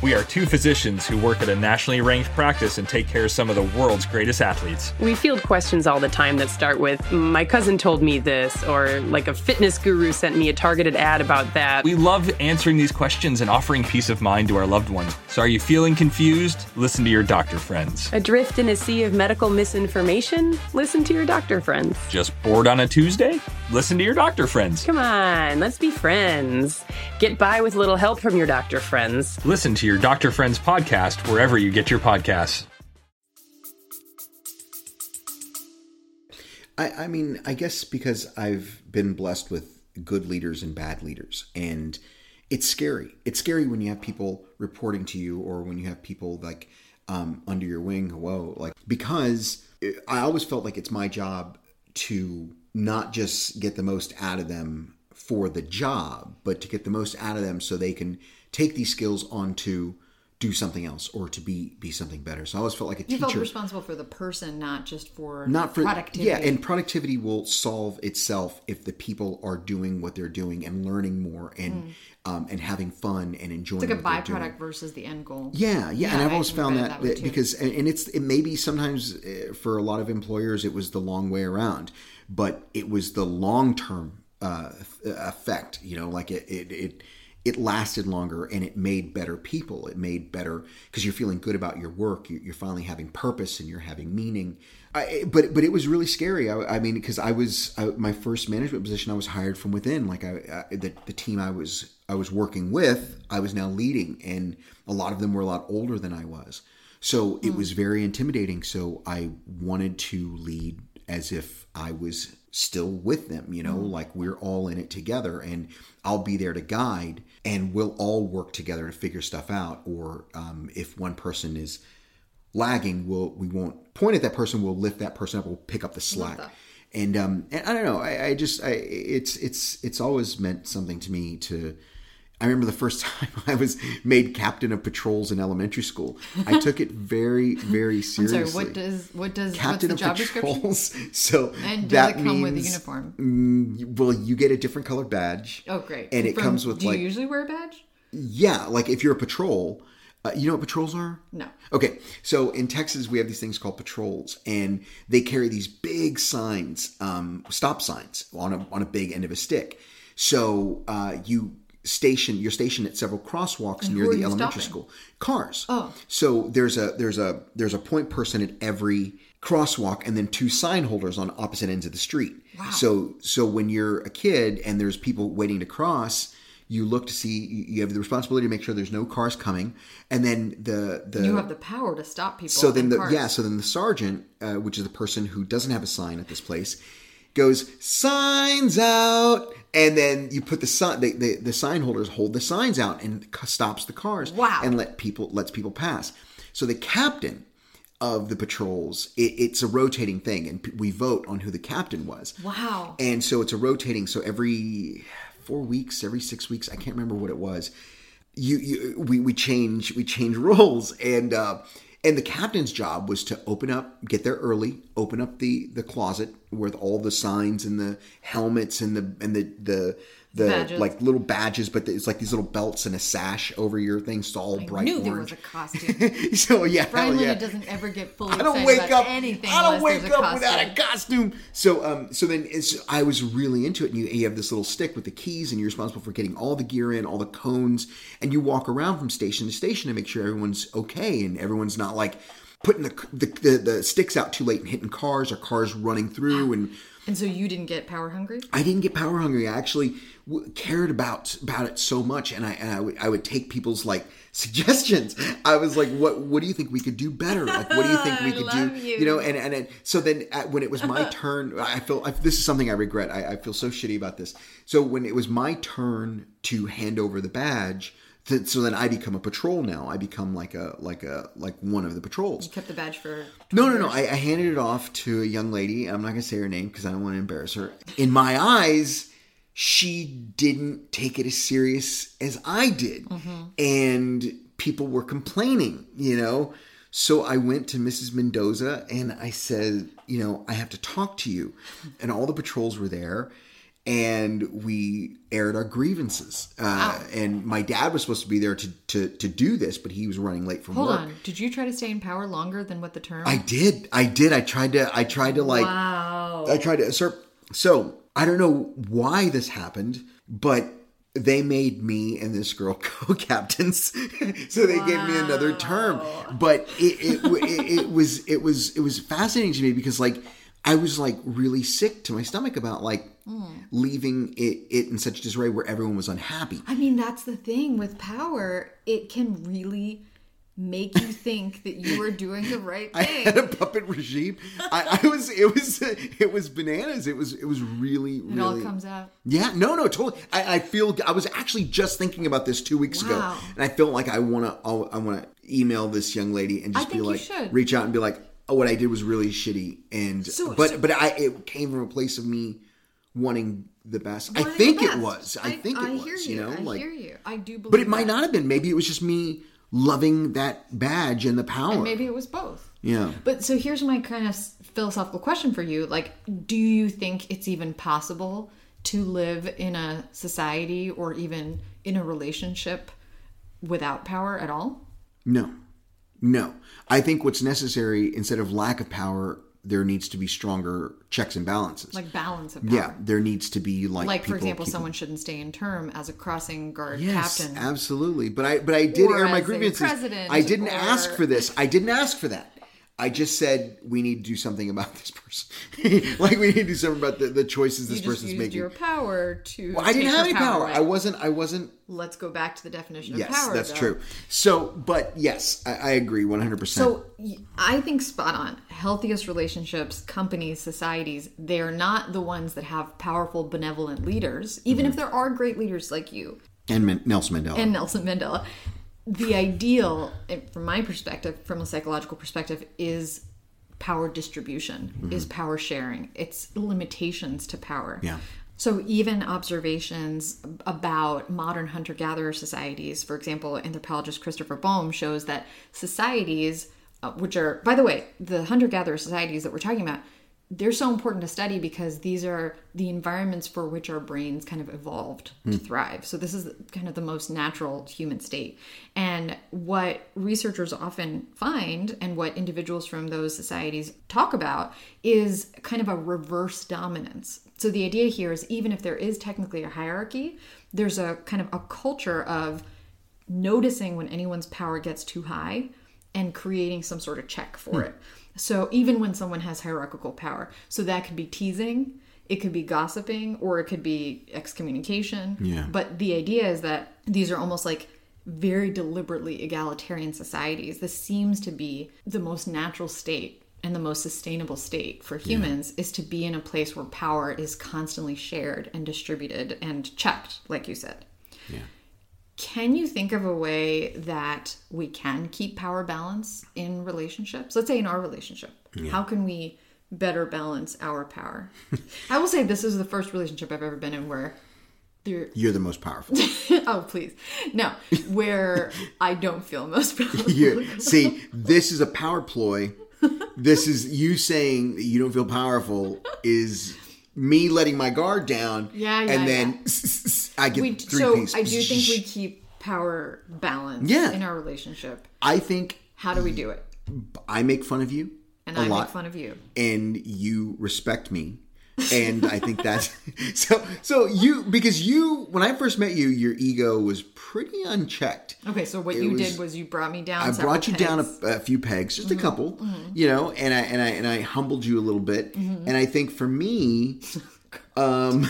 We are two physicians who work at a nationally ranked practice and take care of some of the world's greatest athletes. We field questions all the time that start with, My cousin told me this, or like a fitness guru sent me a targeted ad about that. We love answering these questions and offering peace of mind to our loved ones. So are you feeling confused? Listen to your doctor friends. Adrift in a sea of medical misinformation? Listen to your doctor friends. Just bored on a Tuesday? Listen to your doctor friends. Come on, let's be friends. Get by with a little help from your doctor friends. Listen to your Doctor Friends podcast wherever you get your podcasts. I, I mean, I guess because I've been blessed with good leaders and bad leaders, and it's scary. It's scary when you have people reporting to you, or when you have people like um, under your wing. Whoa, like because I always felt like it's my job to not just get the most out of them for the job, but to get the most out of them so they can take these skills on to do something else or to be be something better. So I always felt like a You felt responsible for the person, not just for not for productivity. Yeah, and productivity will solve itself if the people are doing what they're doing and learning more and um, and having fun and enjoying. it's like a byproduct versus the end goal. Yeah, yeah, and I've always can found that, that because and and it's it maybe sometimes uh, for a lot of employers it was the long way around, but it was the long term uh, effect. You know, like it it it it lasted longer and it made better people. It made better because you're feeling good about your work. You- You're finally having purpose and you're having meaning. I, eh, but but it was really scary. I, I mean, because I was I, my first management position. I was hired from within. Like I, the the team I was I was working with, I was now leading, and a lot of them were a lot older than I was. So it hmm. was very intimidating. So I wanted to lead as if I was still with them, you know, like we're all in it together and I'll be there to guide and we'll all work together to figure stuff out. Or um, if one person is lagging, we'll, we won't point at that person, we'll lift that person up, we'll pick up the slack. And, um, and I don't know, I, I just, I, it's, it's, it's always meant something to me to, I remember the first [LAUGHS] time I was made captain of patrols in elementary school. I took it very, very [LAUGHS] I'm seriously. sorry. What does what does captain of job description? patrols? [LAUGHS] So And does that it come with a uniform? Mm, well, you get a different colored badge. Oh, great! And it From- comes with Do like you usually wear a badge? yeah, like if you're a patrol, uh, you know what patrols are? No. Okay, so in Texas we have these things called patrols, and they carry these big signs, um, stop signs on a on a big end of a stick. So uh, you station you're stationed at several crosswalks And near the elementary stopping? school. Cars. Oh. So there's a there's a there's a point person at every crosswalk and then two sign holders on opposite ends of the street. Wow. So so when you're a kid and there's people waiting to cross, you look to see you have the responsibility to make sure there's no cars coming, and then the the you have the power to stop people. so then the cars. yeah so then the sergeant, uh, which is the person who doesn't have a sign at this place, goes signs out, and then you put the sign the, the the sign holders hold the signs out and c- stops the cars Wow. and let people lets people pass. So the captain of the patrols, it, it's a rotating thing, and we vote on who the captain was. Wow. And so it's a rotating. So every four weeks, every six weeks, I can't remember what it was. You, you we, we change we change [LAUGHS] roles, and uh, and the captain's job was to open up, get there early, open up the the closet with all the signs and the helmets and the and the the the Badges. like little badges, but it's like these little belts and a sash over your thing, so all I bright knew there orange. was a costume. [LAUGHS] so yeah, Brian hell yeah. Doesn't ever get fully I don't wake up. anything I don't wake there's a up without a costume. costume. So, um, so then it's, I was really into it. And you, you have this little stick with the keys, and you're responsible for getting all the gear in, all the cones, and you walk around from station to station to make sure everyone's okay and everyone's not like putting the the, the, the sticks out too late and hitting cars or cars running through and. And so you didn't get power hungry? I didn't get power hungry. I actually w- cared about about it so much, and I and I would take people's like [LAUGHS] suggestions. I was like, "What what do you think we could do better? Like, what do you think we [LAUGHS] could do? you. know?" And and it, so then uh, when it was my [LAUGHS] turn, I feel I, this is something I regret. I, I feel so shitty about this. So when it was my turn to hand over the badge. So then I become a patrol now. I become like a like a like one of the patrols. You kept the badge for. No, no, no. I, I handed it off to a young lady. I'm not going to say her name because I don't want to embarrass her. In my eyes, she didn't take it as serious as I did. Mm-hmm. And people were complaining, you know. So I went to Mrs. Mendoza and I said, you know, I have to talk to you. And all the patrols were there. And we aired our grievances. Uh, And my dad was supposed to be there to, to to do this, but he was running late from Hold work. on. Did you try to stay in power longer than what the term? I did. I did. I tried to. I tried to like. wow. I tried to assert. So I don't know why this happened, but they made me and this girl [LAUGHS] co-captains. [LAUGHS] so they gave me another term. But it it, it it was it was it was fascinating to me because like I was like really sick to my stomach about like Mm. leaving it, it in such disarray where everyone was unhappy. I mean, that's the thing with power. It can really make you think that you are doing the right thing. [LAUGHS] I had a puppet regime. I, I was it was it was bananas. It was it was really it really all comes out. Yeah, no, no, totally. I, I feel I was actually just thinking about this two weeks ago, and I felt like I want to I want to email this young lady and just be like, reach out and be like, oh, what I did was really shitty, and So- but so- but I it came from a place of me wanting the best. I Wanting the think it was. I, think it I was. hear you, know, I like, hear you. I do believe. but it might not have been. Maybe it was just me loving that badge and the power. And maybe it was both. Yeah. But so here's my kind of philosophical question for you. Like, do you think it's even possible to live in a society or even in a relationship without power at all? No, no. I think what's necessary instead of lack of power, there needs to be stronger checks and balances. Like balance of power. yeah, there needs to be like Like, for example, keeping- someone shouldn't stay in term as a crossing guard Yes, captain. absolutely. But I but I did air my grievances. I didn't or- ask for this. I didn't ask for that. I just said we need to do something about [LAUGHS] this person. [LAUGHS] like we need to do something about the, the choices this you just person's used making. your power to. well, I didn't have any power. away. I wasn't. I wasn't. Let's go back to the definition of power. Yes, power. that's though. true. So, but yes, I, I agree one hundred percent. So I think spot on. Healthiest relationships, companies, societies, they're not the ones that have powerful, benevolent leaders, even Mm-hmm. if there are great leaders like you And Nelson Mandela. and Nelson Mandela. The ideal, eh, from my perspective, from a psychological perspective, is power distribution, Mm-hmm. is power sharing. It's limitations to power. Yeah. So even observations about modern hunter-gatherer societies, for example, anthropologist Christopher Boehm shows that societies, uh, which are, by the way, the hunter-gatherer societies that we're talking about, they're so important to study because these are the environments for which our brains kind of evolved to hmm. thrive. So this is kind of the most natural human state. And what researchers often find and what individuals from those societies talk about is kind of a reverse dominance. So the idea here is even if there is technically a hierarchy, there's a kind of a culture of noticing when anyone's power gets too high and creating some sort of check for hmm. it. So even when someone has hierarchical power, so that could be teasing, it could be gossiping, or it could be excommunication. Yeah. But the idea is that these are almost like very deliberately egalitarian societies. This seems to be the most natural state and the most sustainable state for humans is to be in a place where power is constantly shared and distributed and checked, like you said. Can you think of a way that we can keep power balance in relationships? Let's say in our relationship. How can we better balance our power? [LAUGHS] I will say this is the first relationship I've ever been in where there [LAUGHS] You're the most powerful. [LAUGHS] oh please. No, where I don't feel most powerful. you see, this is a power ploy. This is you saying that you don't feel powerful is me letting my guard down. Yeah, yeah, and then [LAUGHS] I get We, three so piece. I do think we keep power balance Yeah. in our relationship. I think How do we do it? I make fun of you And I lot, make fun of you. and you respect me. And I think that's [LAUGHS] so. So you because you when I first met you, your ego was pretty unchecked. Okay, so what It you was- did was you brought me down. I brought you down pegs. Mm-hmm. a, a few pegs, just a couple, you know, and I and I and I humbled you a little bit. Mm-hmm. And I think for me, [LAUGHS] um,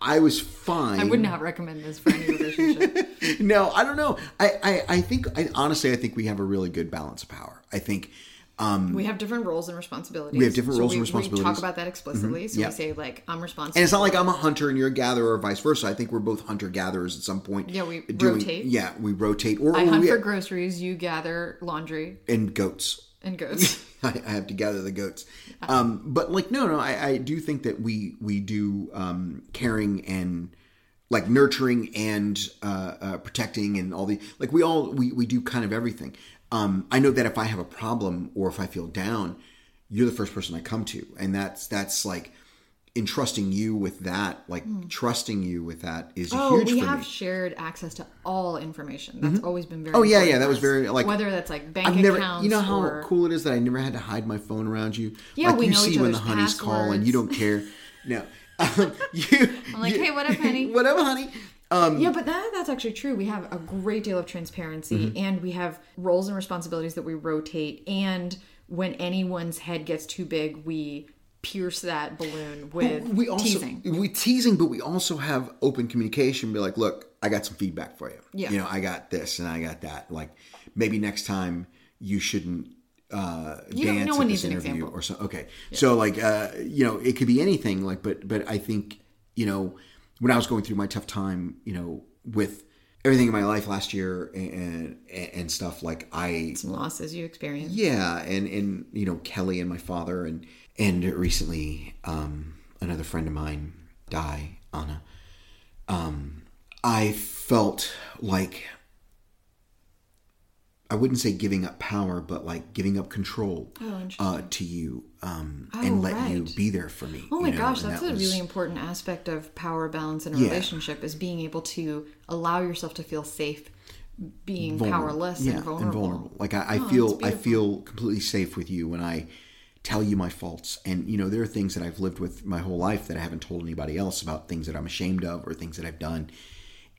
I was fine. I would not recommend this for any relationship. [LAUGHS] No, I don't know. I I, I think I, honestly, I think we have a really good balance of power. I think. Um, we have different roles and responsibilities. We have different So roles we- and responsibilities. Mm-hmm. talk about that explicitly. So Yeah. we say like I'm responsible. and it's not like I'm a hunter and you're a gatherer, or vice versa. I think we're both hunter gatherers at some point. Yeah, we rotate. Yeah, we rotate. Or I or hunt we, for groceries. You gather laundry and goats. and [LAUGHS] goats. I, I have to gather the goats. Um, but like, no, no, I, I do think that we we do um, caring and like nurturing and uh, uh, protecting and all the like. We all we we do kind of everything. Um, I know that if I have a problem or if I feel down, you're the first person I come to, and that's that's like entrusting you with that, like trusting you with that, is Oh, huge we have me. shared access to all information. That's always been very. Oh yeah, yeah, that was very like whether that's like bank I've never, accounts. you know how or, cool it is that I never had to hide my phone around you. Yeah, like we you know see each when the honeys call and you don't care. No, um, [LAUGHS] [LAUGHS] you. I'm like, you- "Hey, what up, honey?" [LAUGHS] what up, honey? Um, Yeah, but that, that's actually true. We have a great deal of transparency Mm-hmm. and we have roles and responsibilities that we rotate. And when anyone's head gets too big, we pierce that balloon with we also teasing. we teasing, but we also have open communication. Be like, look, I got some feedback for you. Yeah. you know, I got this and I got that. Like, maybe next time you shouldn't uh You dance no at this interview or so. Okay, so like, uh, you know, it could be anything. Like, but but I think you know when I was going through my tough time, you know, with everything in my life last year and and, and stuff, like I Some losses you experience. yeah, and and you know Kelly and my father, and and recently um, another friend of mine die, Anna. Um, I felt like I wouldn't say giving up power, but like giving up control uh, to you, um, Oh, and let you be there for me. Oh my know, gosh, and that's that a was- really important aspect of power balance in a Yeah. relationship is being able to allow yourself to feel safe being vulnerable. powerless yeah, and vulnerable. Like I, I Oh, feel, I feel completely safe with you when I tell you my faults. And you know, there are things that I've lived with my whole life that I haven't told anybody else about things that I'm ashamed of or things that I've done.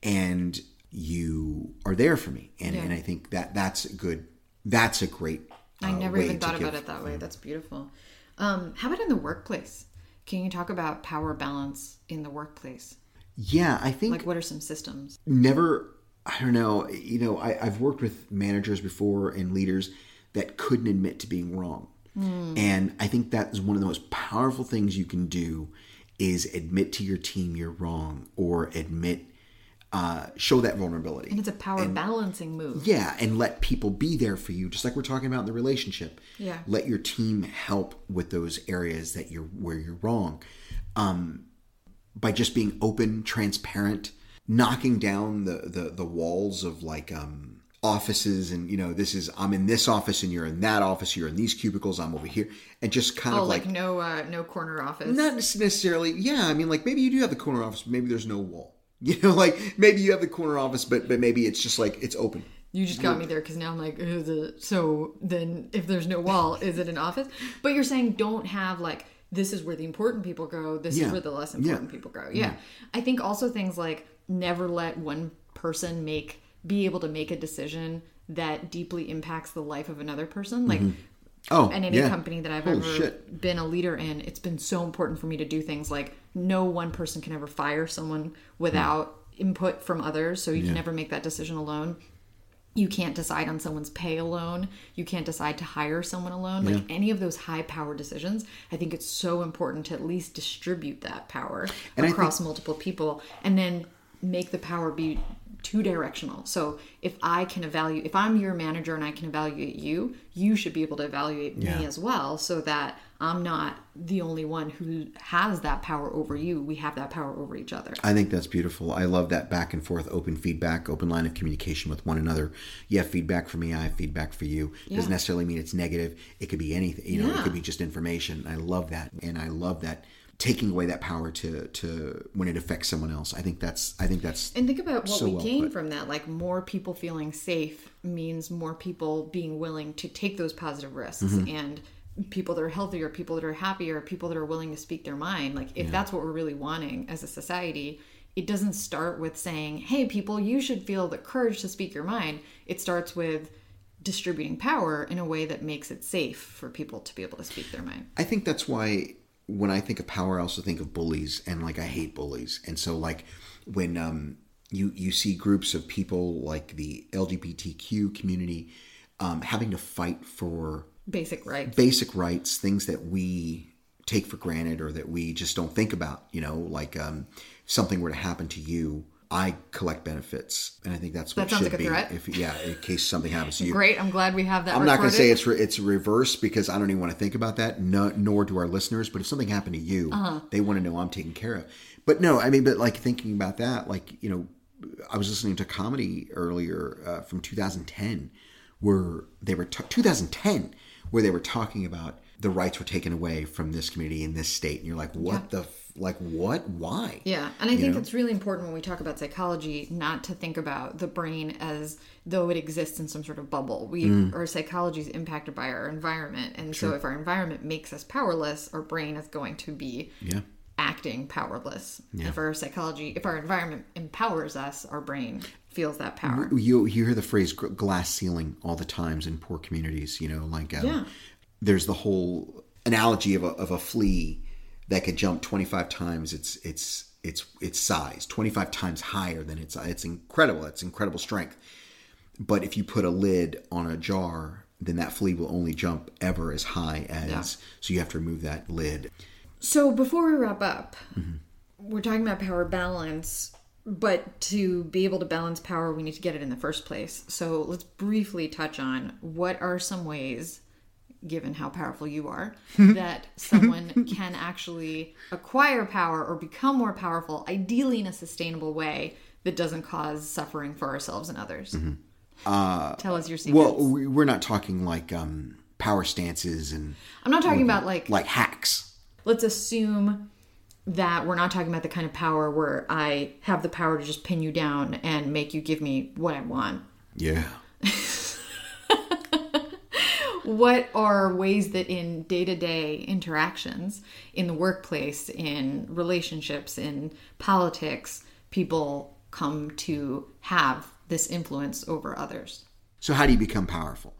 And you are there for me, and Yeah. and I think that that's a good. That's a great. I uh, never way even thought about give- it that way. That's beautiful. Um, how about in the workplace? Can you talk about power balance in the workplace? Yeah, I think Like, what are some systems? never i don't know you know I, i've worked with managers before and leaders that couldn't admit to being wrong and i think that is one of the most powerful things you can do is admit to your team you're wrong or admit uh, show that vulnerability And it's a power balancing move. yeah and let people be there for you just like we're talking about in the relationship Yeah. let your team help with those areas that you're where you're wrong um, by just being open transparent knocking down the the, the walls of like um offices and you know this is i'm in this office and you're in that office you're in these cubicles i'm over here and just kind Oh, of like, like, no, uh, no corner office. not necessarily yeah i mean like maybe you do have the corner office but maybe there's no wall [LAUGHS] you know like maybe you have the corner office but but maybe it's just like it's open You just got me there because now I'm like, it, so then if there's no wall, is it an office? But you're saying don't have like, this is where the important people go, this Yeah. is where the less Yeah. important people go. Yeah. I think also things like never let one person make, be able to make a decision that deeply impacts the life of another person. Like, mm-hmm. Oh and any yeah. company that I've Holy ever shit. been a leader in, it's been so important for me to do things like no one person can ever fire someone without input from others. So you can never make that decision alone. You can't decide on someone's pay alone. You can't decide to hire someone alone. Like any of those high power decisions, I think it's so important to at least distribute that power And across multiple people and then make the power be two directional. So if I can evaluate, if I'm your manager and I can evaluate you, you should be able to evaluate Yeah. me as well so that I'm not the only one who has that power over you. We have that power over each other. I think that's beautiful. I love that back and forth, open feedback, open line of communication with one another. You have feedback for me, I have feedback for you. Doesn't necessarily mean it's negative. It could be anything. You know, it could be just information. I love that, and I love that taking away that power to to when it affects someone else. I think that's I think that's And think about what So we well gain put. from that. Like more people feeling safe means more people being willing to take those positive risks Mm-hmm. and people that are healthier, people that are happier, people that are willing to speak their mind. Like if that's what we're really wanting as a society, it doesn't start with saying, "Hey people, you should feel the courage to speak your mind." It starts with distributing power in a way that makes it safe for people to be able to speak their mind. I think that's why when I think of power, I also think of bullies, and like I hate bullies. And so like when um, you you see groups of people like the LGBTQ community um, having to fight for Basic rights. basic rights, things that we take for granted or that we just don't think about. You know, like um, something were to happen to you. I collect benefits, and I think that's what That sounds should like a be. threat. If yeah, in case something happens to you, Great. I'm glad we have that I'm not going to say it's re- it's reverse because I don't even want to think about that. No, nor do our listeners. But if something happened to you, Uh-huh. they want to know I'm taken care of. But no, I mean, but like thinking about that, like you know, I was listening to comedy earlier uh, from 2010, where they were t- 2010, where they were talking about the rights were taken away from this community in this state, and you're like, what the. Like what why Yeah, and I think know? it's really important when we talk about psychology not to think about the brain as though it exists in some sort of bubble. We Mm. our psychology is impacted by our environment, and so if our environment makes us powerless, our brain is going to be yeah acting powerless. If our psychology, if our environment empowers us, our brain feels that power. you you hear the phrase glass ceiling all the times in poor communities you know like um, Yeah. there's the whole analogy of a, of a flea that could jump 25 times its its its its size 25 times higher than its it's incredible it's incredible strength but if you put a lid on a jar then that flea will only jump ever as high as Yeah. so you have to remove that lid So before we wrap up, we're talking about power balance, but to be able to balance power, we need to get it in the first place. So let's briefly touch on what are some ways, given how powerful you are, [LAUGHS] hmm. that someone can actually acquire power or become more powerful, ideally in a sustainable way that doesn't cause suffering for ourselves and others. Mm-hmm. Uh, Tell us your secrets. well we, we're not talking like um power stances and I'm not talking about like like hacks let's assume that we're not talking about the kind of power where I have the power to just pin you down and make you give me what I want. yeah [LAUGHS] What are ways that in day to day interactions, in the workplace, in relationships, in politics, people come to have this influence over others? So how do you become powerful?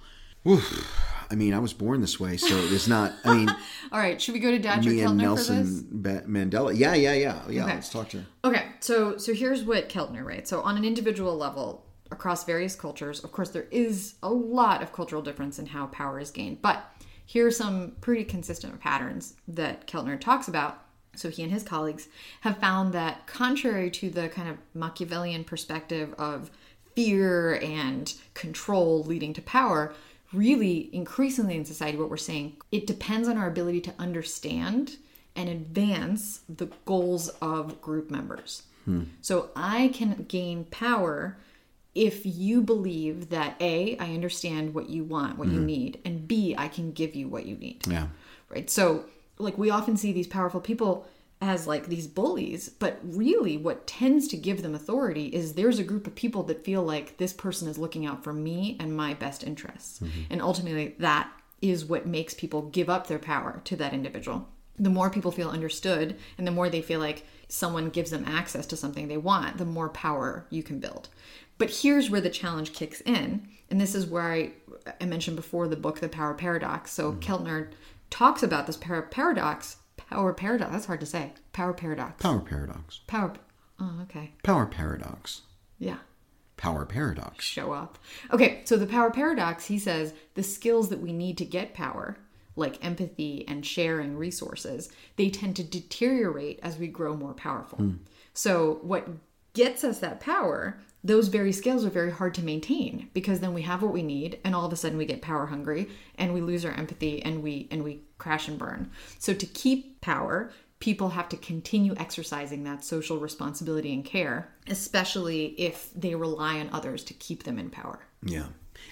Oof. I mean, I was born this way, so it's not. I mean, [LAUGHS] All right, should we go to Dacher me and Keltner for this? Nelson Ba- Mandela. Yeah, yeah, yeah, yeah. Okay. Let's talk to. Okay, so so here's what Keltner writes. So on an individual level, across various cultures, of course, there is a lot of cultural difference in how power is gained. But here are some pretty consistent patterns that Keltner talks about. So he and his colleagues have found that contrary to the kind of Machiavellian perspective of fear and control leading to power, really increasingly in society, what we're saying, it depends on our ability to understand and advance the goals of group members. Hmm. So I can gain power if you believe that A, I understand what you want, what you mm-hmm. need, and B, I can give you what you need. Yeah, right? So like we often see these powerful people as like these bullies but really what tends to give them authority is there's a group of people that feel like this person is looking out for me and my best interests. Mm-hmm. And ultimately that is what makes people give up their power to that individual. The more people feel understood and the more they feel like someone gives them access to something they want the more power you can build but here's where the challenge kicks in and this is where i, I mentioned before the book the power paradox so mm-hmm. keltner talks about this power paradox power paradox that's hard to say power paradox power paradox. power oh okay Power paradox. yeah Power paradox. show up. Okay, so the power paradox, he says the skills that we need to get power, like empathy and sharing resources, they tend to deteriorate as we grow more powerful. Hmm. So, what gets us that power, those very skills are very hard to maintain because then we have what we need and all of a sudden we get power hungry and we lose our empathy and we and we crash and burn. So to keep power, people have to continue exercising that social responsibility and care, especially if they rely on others to keep them in power. Yeah.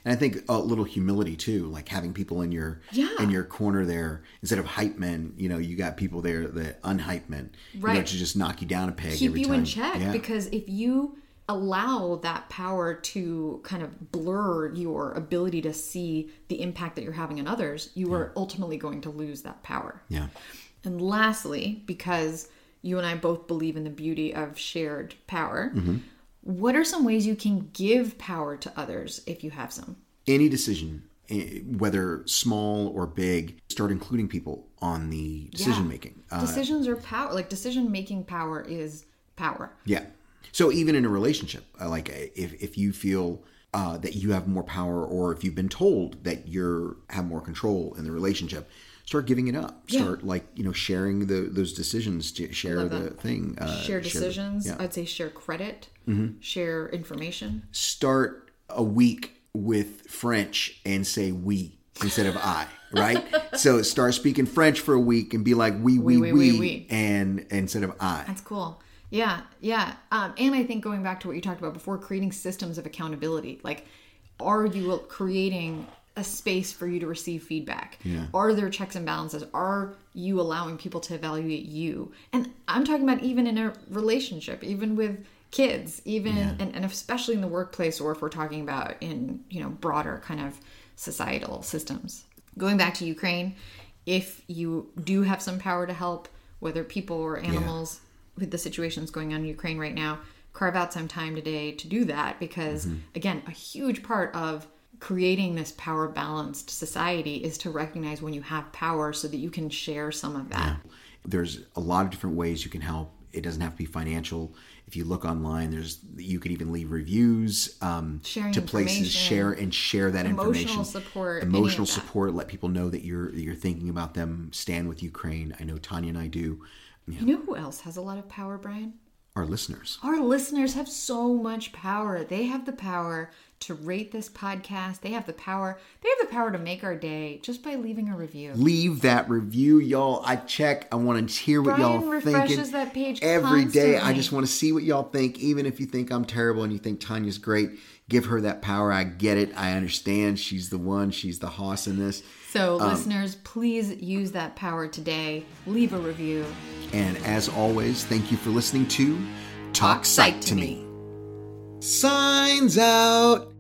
And I think a little humility too, like having people in your Yeah. in your corner there instead of hype men. You know, you got people there that unhype men, you know, Right. to just knock you down a peg keep you time. in check Yeah. because if you allow that power to kind of blur your ability to see the impact that you're having on others, you are ultimately going to lose that power. yeah, And lastly, because you and I both believe in the beauty of shared power, Mm-hmm. what are some ways you can give power to others if you have some? any decision, eh, whether small or big, start including people on the decision making. Uh, Decisions are power. Like decision making power is power. Yeah. So even in a relationship, uh, like uh, if if you feel uh, that you have more power, or if you've been told that you're have more control in the relationship, start giving it up. Yeah. Start like you know sharing the those decisions. to Share the that. thing. Uh, share the- decisions. yeah. I'd say share credit, share information. Start a week with French and say we instead of I. [LAUGHS] Right. so start speaking French for a week and be like we we we, and instead of I. That's cool. Yeah, yeah. Um, and I think going back to what you talked about before, creating systems of accountability. Like, are you creating a space for you to receive feedback? Yeah. Are there checks and balances? Are you allowing people to evaluate you? And I'm talking about even in a relationship, even with kids, even and, and especially in the workplace, or if we're talking about in you know broader kind of societal systems. Going back to Ukraine, if you do have some power to help, whether people or animals, with the situations going on in Ukraine right now, carve out some time today to do that because again, a huge part of creating this power balanced society is to recognize when you have power so that you can share some of that. There's a lot of different ways you can help. It doesn't have to be financial. If you look online, there's you could even leave reviews um, to places, share and share that Emotional information. support, emotional support. Let people know that you're that you're thinking about them. Stand with Ukraine. I know Tanya and I do. You know who else has a lot of power, Brian? Our listeners. Our listeners have so much power. They have the power to rate this podcast. They have the power. They have the power to make our day just by leaving a review. Leave that review, y'all. I check. I want to hear what Brian y'all refreshes thinking that page every day. I just want to see what y'all think. Even if you think I'm terrible and you think Tanya's great, give her that power. I get it. I understand. She's the one. She's the hoss in this. So, Um, listeners, please use that power today. Leave a review. And as always, thank you for listening to Talk, Psych to me. Signs out.